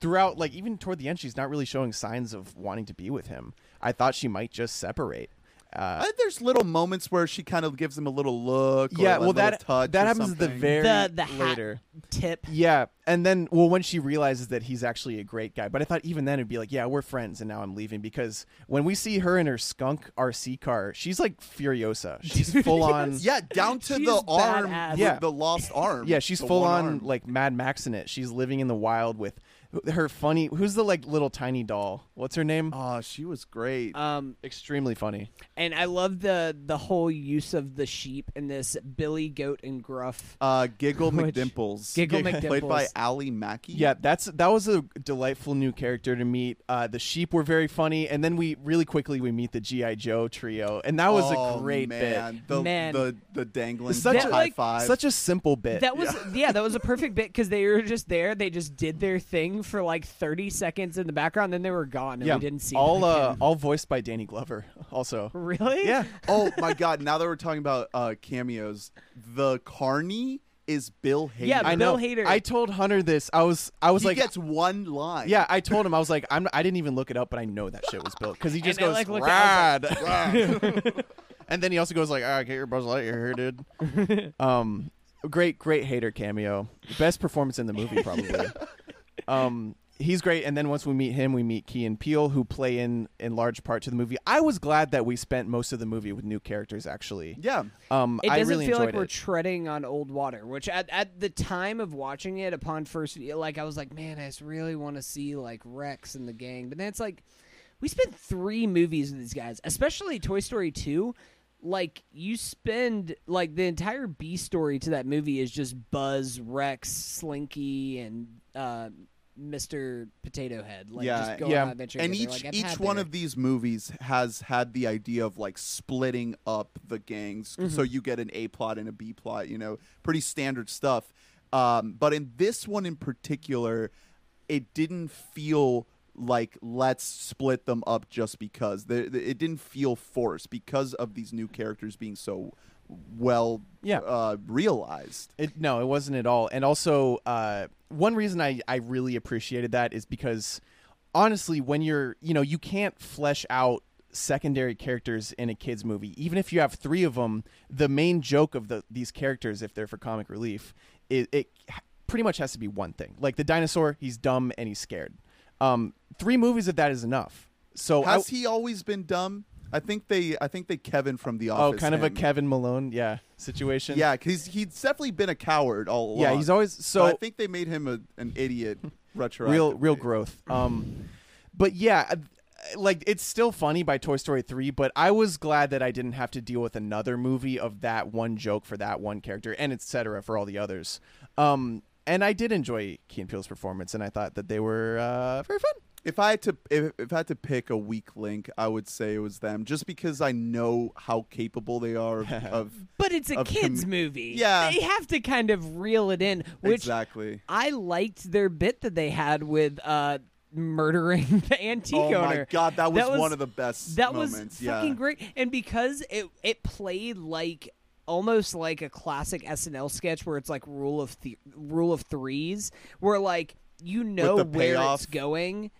throughout, like even toward the end, she's not really showing signs of wanting to be with him. I thought she might just separate. Uh, Uh, there's little moments where she kind of gives him a little look. yeah, a well, little that touch that happens at the very The- the hat- later. tip. Yeah, and then well, when she realizes that he's actually a great guy, but I thought even then it'd be like, yeah, we're friends, and now I'm leaving because when we see her in her skunk RC car, she's like furiosa. She's full on. Yeah, down to the arm, Yeah. the lost arm. Yeah, she's full on arm. like Mad Max in it. She's living in the wild with her funny. Who's the like little tiny doll? What's her name? Oh, she was great. Um, Extremely funny. and I love the the whole use of the sheep in this Billy Goat and Gruff. Uh, Giggle Which- McDimples, Giggle McDimples. played by McDimples. Ally Maki. Yeah, that's that was a delightful new character to meet. Uh, the sheep were very funny, and then we really quickly we meet the GI Joe trio, and that was Oh, a great man. bit. The, Man. the the dangling Such high a- like- five. Such a simple bit. That was yeah. that was a perfect bit because they were just there. They just did their thing for like thirty seconds in the background, then they were gone, and yeah, we didn't see all them uh, all voiced by Danny Glover. Also, really. yeah, oh my god! Now that we're talking about uh, cameos, the Carney is Bill Hader. Yeah, I Bill know. Hader. I told Hunter this. I was I was he like, gets one line. yeah, I told him I was like, I'm I didn't even look it up, but I know that shit was Bill because he just And I, goes like, looked at- rad. and then he also goes like, "All right, get your Buzz Lightyear here, dude." um, great, great Hader cameo. Best performance in the movie, probably. Um, he's great. And then once we meet him, we meet Key and Peele, who play in in large part to the movie. I was glad that we spent most of the movie with new characters. Actually, yeah. um, It I doesn't really feel enjoyed like we're treading on old water, which at, at the time of watching it upon first, like I was like, man, I just really want to see like Rex and the gang. But then it's like, we spent three movies with these guys, especially Toy Story 2. Like, you spend, like, the entire B story to that movie is just Buzz, Rex, Slinky, and uh, Mr. Potato Head. Like, Yeah, just go yeah. on adventure and each Like, each one of these movies has had the idea of like splitting up the gangs Mm-hmm. so you get an a plot and a b plot you know pretty standard stuff um, but in this one in particular it didn't feel like let's split them up just because it didn't feel forced because of these new characters being so well Yeah. uh, realized. It, no, it wasn't at all. And also, uh, one reason I, I really appreciated that is because honestly, when you're, you know, you can't flesh out secondary characters in a kids movie. Even if you have three of them, the main joke of the these characters, if they're for comic relief, it, it pretty much has to be one thing. Like the dinosaur, he's dumb and he's scared. Um, three movies of that is enough. So I- Has he always been dumb? I think they I think they Kevin from the office. oh, office. kind of a. Kevin Malone, yeah, situation. Yeah, 'cause he's definitely been a coward all along. yeah, he's always so. But I think they made him a, an idiot retroactively. real real growth um but yeah like it's still funny by toy story 3 but i was glad that i didn't have to deal with another movie of that one joke for that one character and etc for all the others um and i did enjoy key and peele's performance and i thought that they were uh very fun If I had to if, if I had to pick a weak link, I would say it was them, just because I know how capable they are of. of But it's a of kids com- movie. Yeah. they have to kind of reel it in. Which exactly. I liked their bit that they had with uh, murdering the antique Oh owner. my god, that was, That was- one of the best. That moments. was yeah. fucking great, and because it it played like almost like a classic SNL sketch where it's like rule of th- rule of threes, where like you know where payoff. it's going.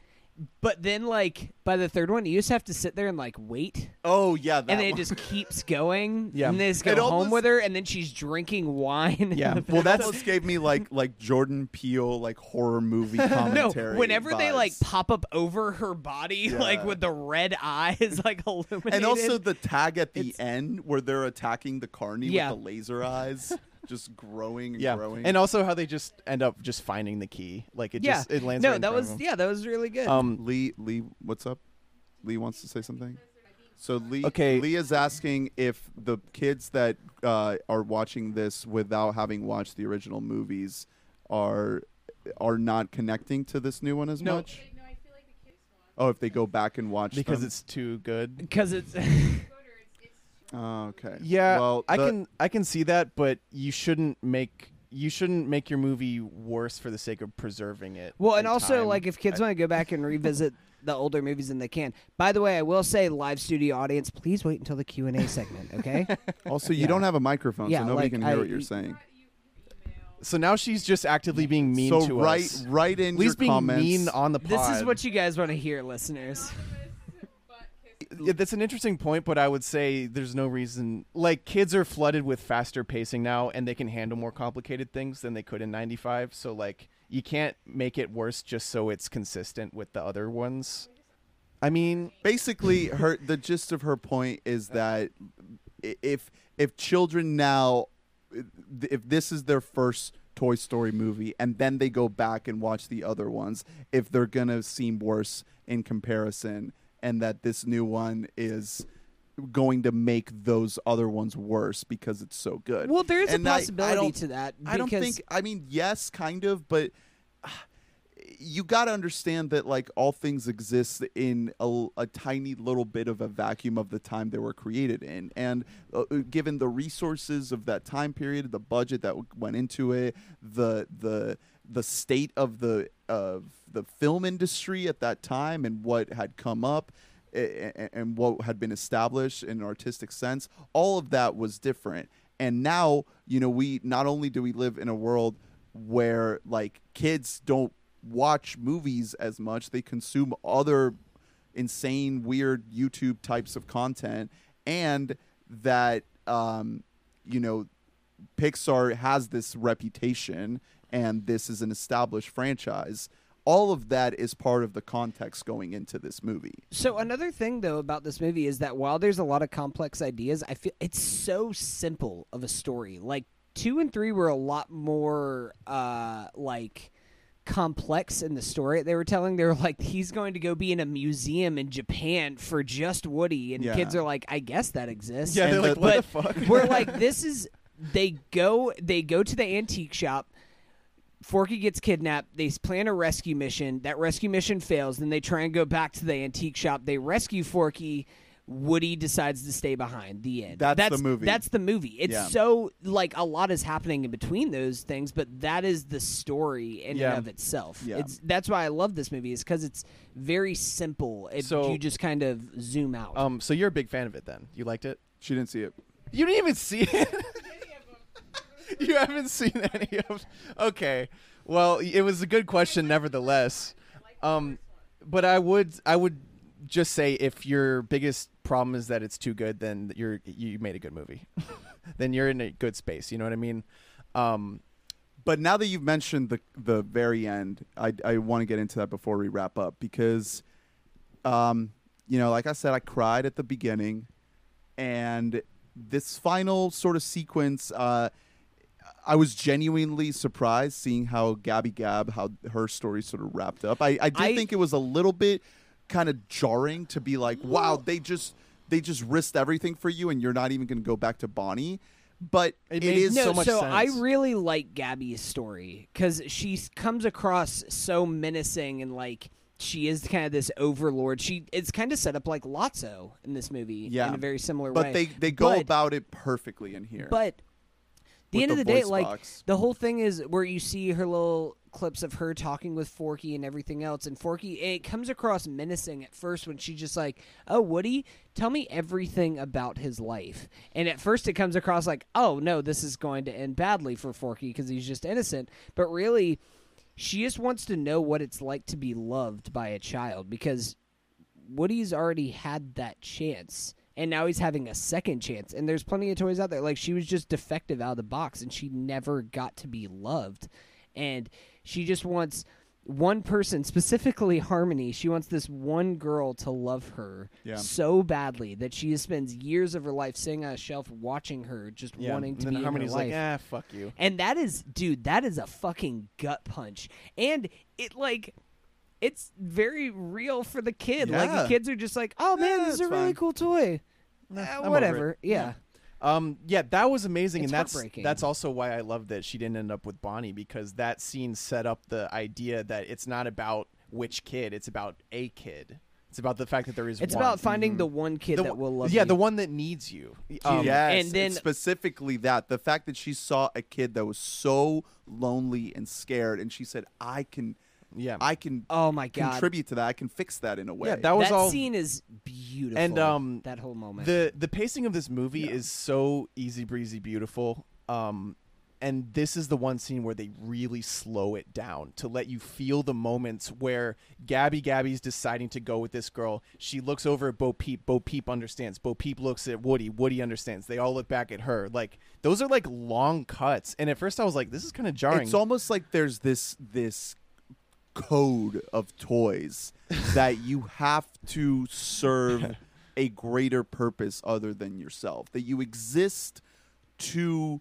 But then, like by the third one, you just have to sit there and like wait, Oh yeah, that and then it one. just keeps going. Yeah. and they just go It home almost- with her, and then she's drinking wine. Yeah. Well, that that's- almost gave me like like Jordan Peele like horror movie commentary. no, commentary. whenever they like pop up over her body, like with the red eyes, like illuminated. and also the tag at the It's- end where they're attacking the carney Yeah. with the laser eyes, just growing and yeah growing. and also how they just end up just finding the key like it yeah, just it lands no, right in that front was of 'em. yeah, that was really good. um Lee, Lee, what's up? Lee wants to say something. So Lee, Okay. Lee is asking if the kids that uh, are watching this without having watched the original movies are are not connecting to this new one as No. much. Oh, if they go back and watch because them? it's too good because it's Oh, okay. Yeah, Well, I the- can I can see that, but you shouldn't make you shouldn't make your movie worse for the sake of preserving it. well, and also time. like if kids want to go back and revisit the older movies, then they can. By the way, I will say, live studio audience, please wait until the Q and A segment, okay? Also, you Yeah. don't have a microphone, Yeah, so nobody like, can hear I- what you're saying. so now she's just actively being mean so to write us. write in Lee's your being comments. mean on the pod. this is what you guys want to hear, listeners. That's an interesting point, but I would say there's no reason. Like kids are flooded with faster pacing now, and they can handle more complicated things than they could in '95. So like, you can't make it worse just so it's consistent with the other ones. I mean, basically her the gist of her point is that if if children now if this is their first Toy Story movie and then they go back and watch the other ones if they're to seem worse in comparison and that this new one is going to make those other ones worse because it's so good. Well, there is And a I- I possibility don't- to that. I don't think. I mean, yes, kind of, but ah, you got to understand that like all things exist in a, a tiny little bit of a vacuum of the time they were created in, and uh, uh, given the resources of that time period, the budget that went into it, the the the state of the of the film industry at that time, and what had come up. And what had been established in an artistic sense, all of that was different. And now, you know, we not only do we live in a world where like kids don't watch movies as much they consume other insane weird youtube types of content and that um you know pixar has this reputation and this is an established franchise all of that is part of the context going into this movie So another thing though about this movie is that while there's a lot of complex ideas, I feel it's so simple of a story. Like 2 and 3 were a lot more uh like complex in the story they were telling. They were like he's going to go be in a museum in Japan for just Woody and Yeah. kids are like I guess that exists. yeah, they're And like, the- what the fuck? we're like this is they go they go to the antique shop Forky gets kidnapped. They plan a rescue mission. That rescue mission fails. Then they try and go back to the antique shop. They rescue Forky. Woody decides to stay behind. The end. That's the movie. That's the movie. It's Yeah. so like a lot is happening in between those things, but that is the story in Yeah. and of itself. Yeah. It's that's why I love this movie is because it's very simple. It, So- you just kind of zoom out. um, so you're a big fan of it then? You liked it? she didn't see it You didn't even see it. you haven't seen any of. Okay, well, it was a good question, nevertheless. Um, but I would, I would just say if your biggest problem is that it's too good, then you're you made a good movie. then you're in a good space. You know what I mean? Um, But now that you've mentioned the the very end, I I want to get into that before we wrap up because, um, you know, like I said, I cried at the beginning, and this final sort of sequence, uh, I was genuinely surprised seeing how Gabby Gab how her story sort of wrapped up. I I did I- think it was a little bit kind of jarring to be like, wow, they just they just risked everything for you, and you're not even going to go back to Bonnie. But It it made is no, so much so sense. I really like Gabby's story because she comes across so menacing and like she is kind of this overlord. She it's kind of set up like Lotso in this movie, Yeah. in a very similar but way. But they they go But- about it perfectly in here. But the end the of the day, voice like the whole thing is where you see her little clips of her talking with Forky and everything else, and Forky it comes across menacing at first when she's just like, "Oh, Woody, tell me everything about his life." And at first, it comes across like, "Oh no, this is going to end badly for Forky because he's just innocent," but really. She just wants to know what it's like to be loved by a child because Woody's already had that chance and now he's having a second chance and there's plenty of toys out there like she was just defective out of the box and she never got to be loved and she just wants one person specifically harmony she wants this one girl to love her Yeah. so badly that she spends years of her life sitting on a shelf watching her just yeah. wanting and to then be Harmony's like, life ah, fuck you. and that is, dude, that is a fucking gut punch. And it like it's very real for the kid. Like Yeah. the kids are just like, "Oh man, Yeah, this is it's a really fine. cool toy." Nah, Uh, I'm over whatever. it. Yeah. Um, yeah, that was amazing, It's and that's heartbreaking. that's also why I love that she didn't end up with Bonnie because that scene set up the idea that it's not about which kid, it's about a kid. It's about the fact that there is. It's one. about finding the one kid The that will love you. yeah, you. the one that needs you. Um, yes, and then- it's specifically that the fact that she saw a kid that was so lonely and scared, and she said, "I can, yeah, I can Oh my god. contribute to that. I can fix that in a way." yeah. That was that all. scene is beautiful. And, um, that whole moment. the the pacing of this movie is so easy breezy beautiful um and this is the one scene where they really slow it down to let you feel the moments where Gabby Gabby's deciding to go with this girl. She looks over at Bo Peep. Bo Peep understands. Bo Peep looks at Woody. Woody understands. They all look back at her. Like those are like long cuts. And at first I was like, this is kind of jarring. it's almost like there's this this code of toys that you have to serve a greater purpose other than yourself. That you exist to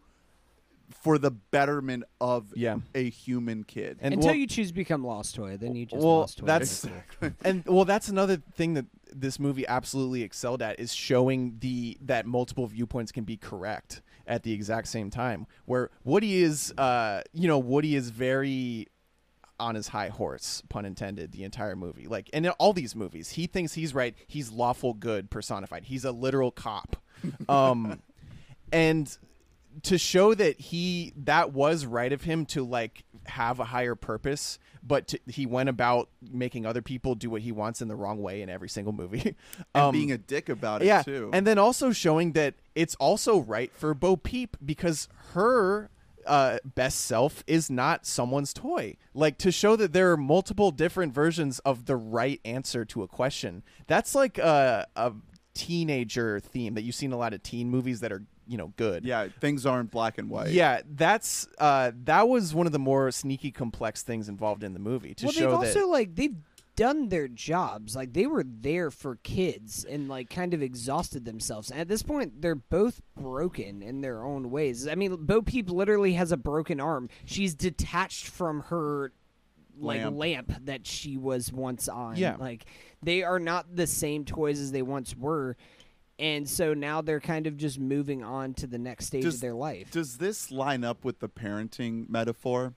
for the betterment of Yeah. a human kid. and Until well- you choose to become Lost Toy, then you just well, Lost Toy. that's and well, that's another thing that this movie absolutely excelled at is showing the that multiple viewpoints can be correct at the exact same time. Where Woody is, uh, you know, Woody is very on his high horse, pun intended, the entire movie. Like, and in all these movies, he thinks he's right. He's lawful good personified. He's a literal cop. Um, and to show that he that was right of him to like have a higher purpose but to, he went about making other people do what he wants in the wrong way in every single movie and Um, being a dick about it yeah too. and then also showing that it's also right for bo peep because her uh, best self is not someone's toy like to show that there are multiple different versions of the right answer to a question that's like a, a teenager theme that you see in a lot of teen movies that are you know good yeah, things aren't black and white. yeah, that's uh, that was one of the more sneaky, complex things involved in the movie to well, show they've that. also like they've done their jobs. Like they were there for kids and like kind of exhausted themselves. And at this point, they're both broken in their own ways. I mean, Bo Peep literally has a broken arm. She's detached from her like Lamp. lamp, that she was once on. Yeah. like they are not the same toys as they once were. And so now they're kind of just moving on to the next stage Does- of their life. Does this line up with the parenting metaphor?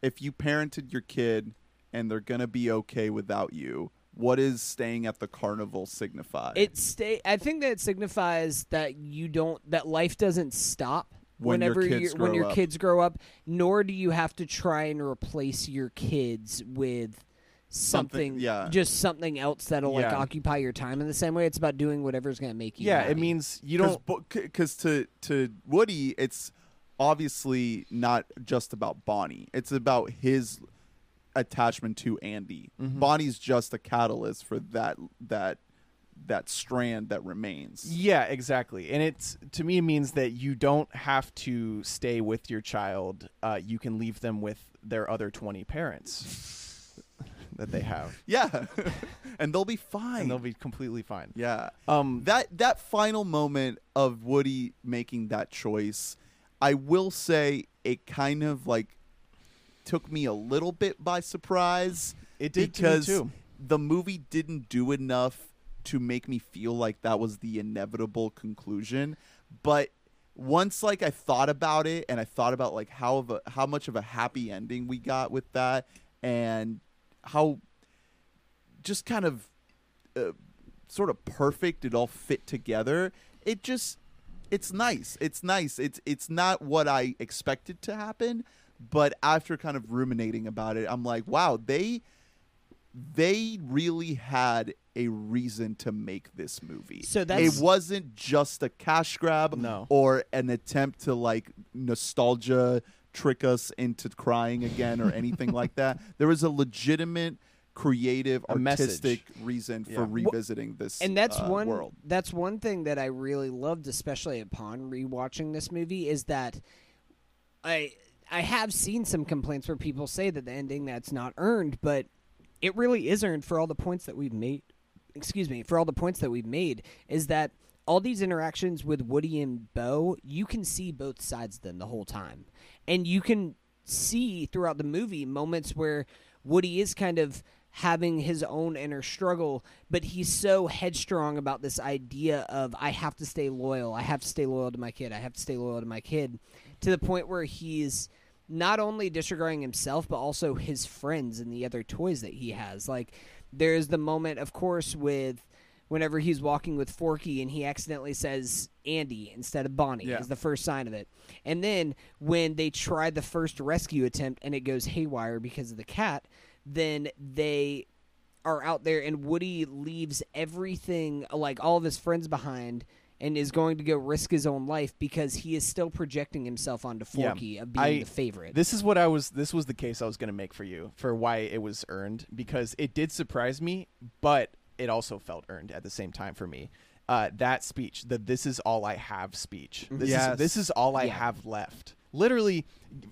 If you parented your kid and they're gonna be okay without you, what is staying at the carnival signify? It stay. I think that it signifies that you don't. That life doesn't stop When your whenever kids you when your up. kids grow up. Nor do you have to try and replace your kids with something, yeah. just something else that'll like occupy your time in the same way. It's about doing whatever's going to make you. Yeah, happy. it means you don't. because to to Woody, it's obviously not just about Bonnie. It's about his attachment to Andy. Mm-hmm. Bonnie's just a catalyst for that that that strand that remains. Yeah, exactly. And it's to me it means that you don't have to stay with your child. Uh, you can leave them with their other twenty parents that they have, Yeah, and they'll be fine. and they'll be completely fine. yeah. Um, that that final moment of Woody making that choice, I will say it kind of like took me a little bit by surprise. It did to because too. the movie didn't do enough to make me feel like that was the inevitable conclusion. But once like I thought about it and I thought about like how of a how much of a happy ending we got with that and how just kind of uh, sort of perfect it all fit together it just it's nice it's nice it's it's not what i expected to happen but after kind of ruminating about it i'm like wow they they really had a reason to make this movie So that's- it wasn't just a cash grab No. or an attempt to like nostalgia trick us into crying again or anything like that there was a legitimate creative A message. artistic reason for revisiting this and that's uh, one world that's one thing that I really loved, especially upon rewatching this movie, is that I I have seen some complaints where people say that the ending that's not earned, but it really is earned for all the points that we've made. Excuse me, for all the points that we've made, is that all these interactions with Woody and Bo, you can see both sides of them the whole time, and you can see throughout the movie moments where Woody is kind of having his own inner struggle, but he's so headstrong about this idea of I have to stay loyal, I have to stay loyal to my kid, I have to stay loyal to my kid, to the point where he's not only disregarding himself but also his friends and the other toys that he has. Like there's the moment, of course, with whenever he's walking with Forky and he accidentally says Andy instead of Bonnie Yeah. is the first sign of it. And then when they try the first rescue attempt and it goes haywire because of the cat, then they are out there and Woody leaves everything like all of his friends behind and is going to go risk his own life because he is still projecting himself onto Yeah. Forky of being I- the favorite. This is what I was. This was the case I was going to make for you for why it was earned because it did surprise me, but it also felt earned at the same time for me. Uh, that speech, the "This is all I have" speech. This Yes. is this is all I Yeah. have left. Literally,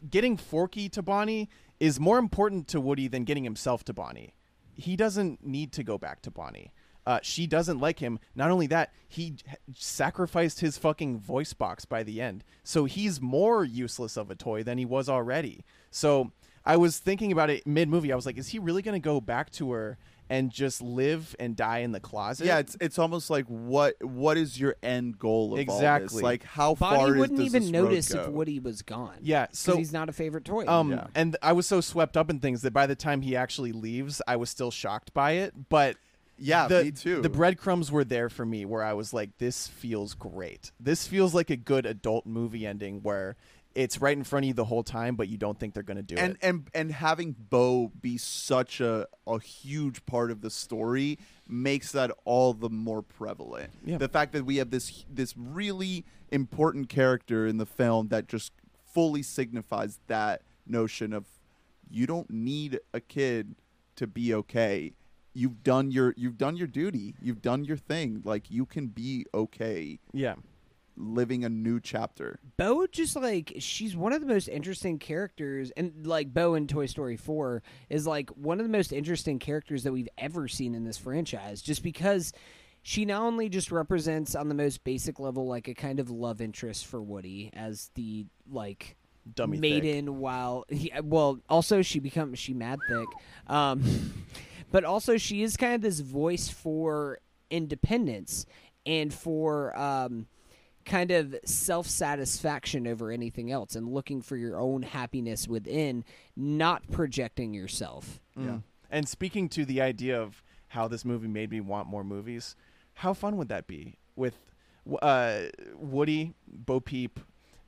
getting Forky to Bonnie is more important to Woody than getting himself to Bonnie. He doesn't need to go back to Bonnie. Uh, she doesn't like him. Not only that, he sacrificed his fucking voice box by the end. So he's more useless of a toy than he was already. So I was thinking about it mid movie. I was like, is he really going to go back to her and just live and die in the closet? yeah it's it's almost like what what is your end goal of all this Exactly. like how Bonnie far is- wouldn't does even this notice if Woody was gone. Yeah, so- he's not a favorite toy. Um, Yeah. and I was so swept up in things that by the time he actually leaves, I was still shocked by it. But yeah the, me too The breadcrumbs were there for me, where I was like, "This feels great. This feels like a good adult movie ending where it's right in front of you the whole time, but you don't think they're going to do and it." and and having Bo be such a a huge part of the story makes that all the more prevalent. Yeah. The fact that we have this this really important character in the film that just fully signifies that notion of you don't need a kid to be okay. You've done your you've done your duty. You've done your thing. Like you can be okay yeah, living a new chapter. Bo just like she's one of the most interesting characters, and like Bo in Toy Story Four is like one of the most interesting characters that we've ever seen in this franchise. Just because she not only just represents on the most basic level like a kind of love interest for Woody as the like dummy maiden while yeah, well also she becomes she mad thick um but also she is kind of this voice for independence and for um kind of self-satisfaction over anything else and looking for your own happiness within not projecting yourself Mm. Yeah. And speaking to the idea of how this movie made me want more movies, how fun would that be with uh, Woody, Bo Peep?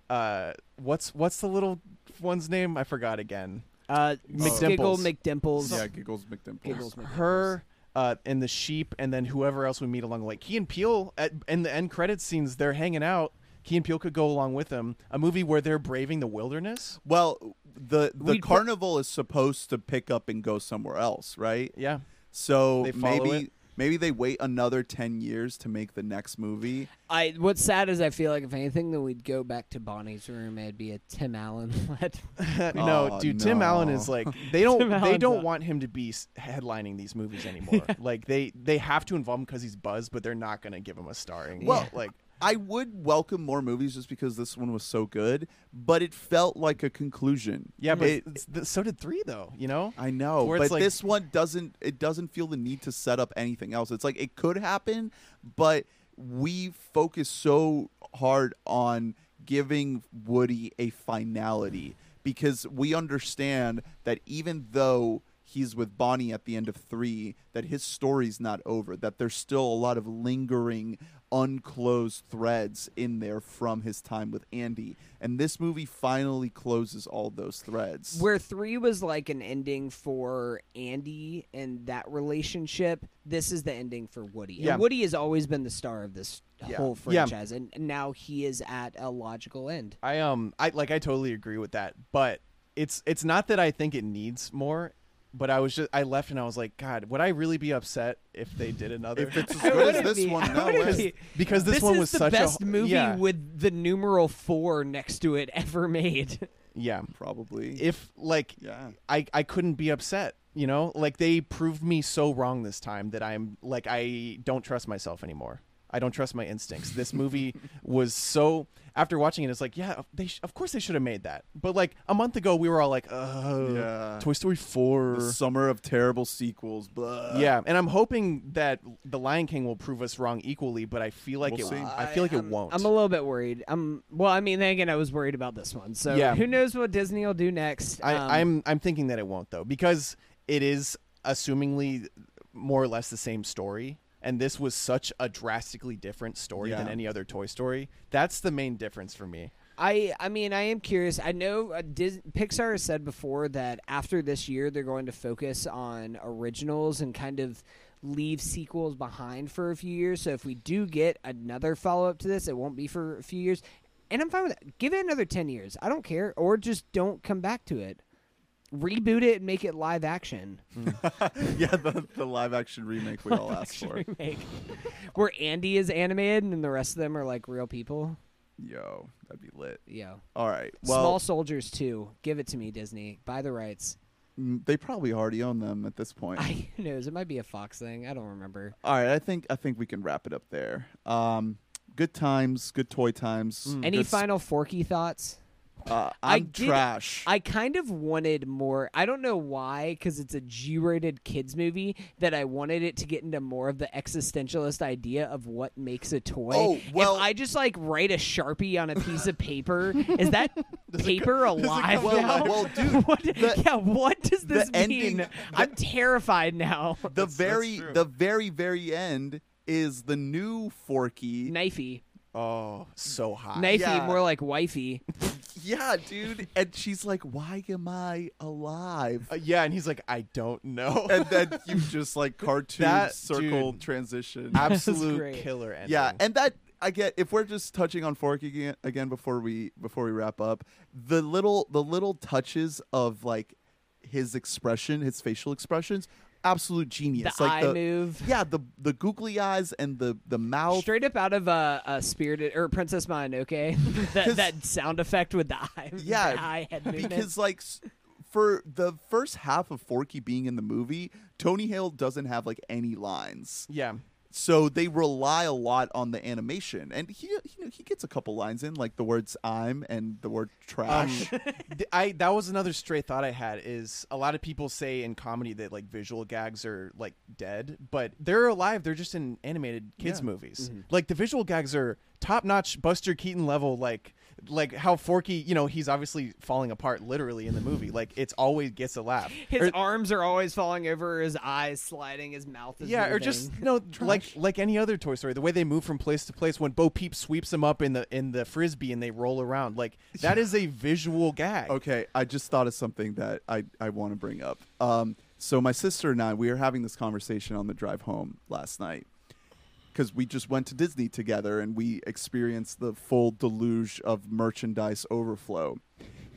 Uh, what's what's the little one's name? I forgot again. Uh, Giggle McDimples. McDimples. yeah, Giggles McDimples. Giggles McDimples. her uh, and the sheep, and then whoever else we meet along the way. Key and Peele at in the end credit scenes, they're hanging out. Key and Peele could go along with them. A movie where they're braving the wilderness. Well, the the We'd put- carnival is supposed to pick up and go somewhere else, right? Yeah, So They follow maybe it? Maybe they wait another ten years to make the next movie. I what's sad is I feel like if anything, then we'd go back to Bonnie's room. It'd be a Tim Allen led. no, Oh, dude. Tim Allen is like they don't Tim they Allen's don't up. want him to be s- headlining these movies anymore. Like they they have to involve him because he's Buzz, but they're not going to give him a starring. Well, like I would welcome more movies just because this one was so good, but it felt like a conclusion. yeah, but It- th- so did three though. You know, I know, Where but like- this one doesn't. It doesn't feel the need to set up anything else. It's like it could happen, but we focus so hard on giving Woody a finality because we understand that even though he's with Bonnie at the end of three, that his story's not over. That there's still a lot of lingering, unclosed threads in there from his time with Andy, and this movie finally closes all those threads. Where three was like an ending for Andy and that relationship, this is the ending for Woody. Yeah. And Woody has always been the star of this Yeah. whole Yeah. franchise, and now he is at a logical end. I um I like I totally agree with that, but it's it's not that I think it needs more, but I was just I left and I was like, God, would I really be upset if they did another? If it's as good as this be- one, no way. be. because this, This one is was the such best a movie yeah, with the numeral four next to it ever made. yeah. Probably. If like yeah. I I couldn't be upset, you know, like they proved me so wrong this time that I'm like I don't trust myself anymore. I don't trust my instincts. This movie was so. After watching it, it's like, yeah, they sh- of course they should have made that. But like a month ago, we were all like, oh, Yeah. Toy Story four. The summer of terrible sequels. Blah. Yeah, and I'm hoping that The Lion King will prove us wrong equally, but I feel like We'll it. see. I feel like it I'm- won't. I'm a little bit worried. I'm well. I mean, then again, I was worried about this one. So Yeah. who knows what Disney will do next? I, Um, I'm I'm thinking that it won't though because it is assumingly more or less the same story, and this was such a drastically different story than any other Toy Story. That's the main difference for me. I I mean I am curious. I know uh, Dis- Pixar has said before that after this year they're going to focus on originals and kind of leave sequels behind for a few years. So if we do get another follow up to this, it won't be for a few years. And I'm fine with that. Give it another 10 years. I don't care or just don't come back to it. Reboot it and make it live action. yeah, the, the live action remake we all asked for. Remake. Where Andy is animated and the rest of them are like real people. Yo, that'd be lit. Yeah. All right. Well, Small Soldiers 2. Give it to me, Disney. Buy the rights. mm, they probably already own them at this point. I who knows. It might be a Fox thing. I don't remember. All right, I think I think we can wrap it up there. Um, good times, good toy times. Mm. Any final Forky thoughts? Uh, I I'm did- trash. I kind of wanted more. I don't know why, because it's a G-rated kids movie. That I wanted it to get into more of the existentialist idea of what makes a toy. Oh, well- if I just like write a sharpie on a piece of paper, is that paper alive well, now? well, dude, what, the- yeah, what does the this ending- mean? the- I'm terrified now. the very true. the very very end is the new Forky. Knifey, Oh, so hot. knifey, Yeah. more like wifey. Yeah, dude, and she's like, "Why am I alive?" Uh, yeah, and he's like, I don't know. and then you just like cartoon That- circle dude. transition. Absolute killer ending. Yeah, and that I get if we're just touching on Forky again, again before we before we wrap up, the little the little touches of like his expression, his facial expressions, absolute genius. The like eye the, move. Yeah, the the googly eyes and the the mouth. Straight up out of uh, a spirited or Princess Mononoke, that 'Cause- that sound effect with the eye, Yeah, the eye head movement. because like for the first half of Forky being in the movie, Tony Hale doesn't have like any lines. yeah. So they rely a lot on the animation, and he you know he gets a couple lines in, like the words "I'm" and the word "trash." Um, I that was another stray thought I had is a lot of people say in comedy that like visual gags are like dead, but they're alive. They're just in animated kids Yeah. movies. Mm-hmm. Like the visual gags are top notch, Buster Keaton level. Like like how Forky, you know, he's obviously falling apart literally in the movie. Like it's always gets a laugh. His Or- arms are always falling over, his eyes sliding, his mouth is yeah, or just you know, like like any other Toy Story, the way they move from place to place when Bo Peep sweeps them up in the in the frisbee and they roll around, like that is a visual gag. Okay, I just thought of something that I, I want to bring up. Um, so my sister and I, we were having this conversation on the drive home last night because we just went to Disney together and we experienced the full deluge of merchandise overflow.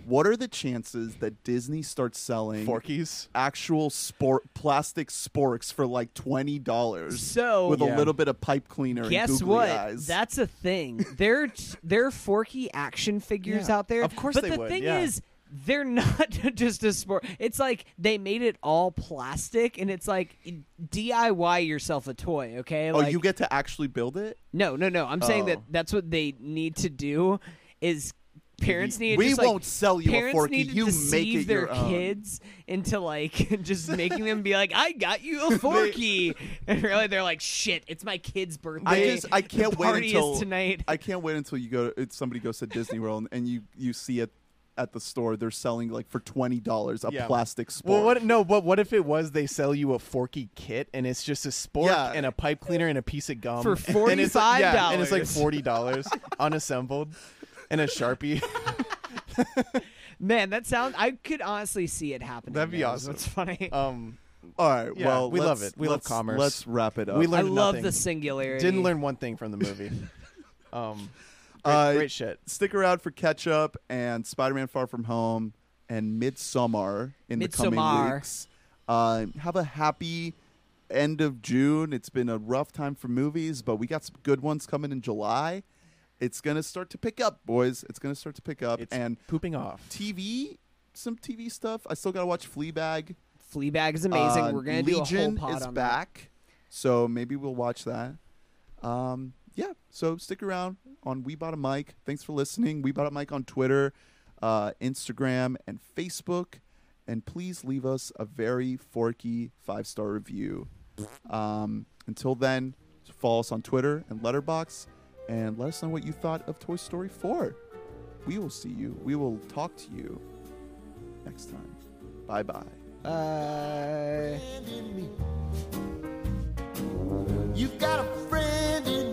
What are the chances that Disney starts selling Forkies. actual spork plastic sporks for like twenty dollars? So- with Yeah. a little bit of pipe cleaner. Guess and what? Eyes. That's a thing. There, there are Forky action figures Yeah, out there. of course but they the would, thing yeah. is, they're not just a spork. It's like they made it all plastic, and it's like DIY yourself a toy. Okay. oh, you get to actually build it. no, no, no. I'm saying that Oh. that's what they need to do. Is parents need to We just, won't sell you a Forky. need to You make deceive their kids into like just making them be like, "I got you a Forky," and really they're like, "Shit, it's my kid's birthday." I just I can't wait until tonight. I can't wait until you go. It's somebody goes to Disney World and you you see it at the store. They're selling like for twenty dollars a Yeah. plastic spork. Well, what? No, but what if it was they sell you a Forky kit and it's just a spork Yeah. and a pipe cleaner and a piece of gum For And it's like- yeah, and it's like forty dollars unassembled and a sharpie. Man, that sounds. I could honestly see it happening. That'd be though, awesome. It's funny. Um, All right. Yeah, well, we love it. We love commerce. Let's wrap it up. We learned I love nothing. the singularity. didn't learn one thing from the movie. Um, great, Uh, great shit. Stick around for Ketchup and Spider-Man: Far From Home and Midsummer in the coming Midsommar. weeks. Uh, have a happy end of June. It's been a rough time for movies, but we got some good ones coming in July. It's gonna start to pick up, boys. It's gonna start to pick up, It's and pooping off. TV, some TV stuff. I still gotta watch Fleabag. Fleabag is amazing. Uh, We're gonna Legion do a whole pod is on back, so maybe we'll watch that. Um, yeah, so stick around on We Bought a Mic. Thanks for listening. We Bought a Mic on Twitter, uh, Instagram, and Facebook. And please leave us a very forky five star review. Um, until then, follow us on Twitter and Letterboxd, and let us know what you thought of Toy Story 4. We will see you. We will talk to you next time. Bye bye. me. You've got a friend in me.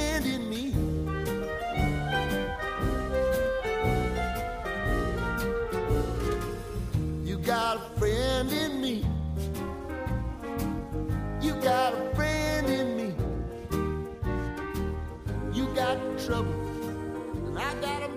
got trouble, and I got too.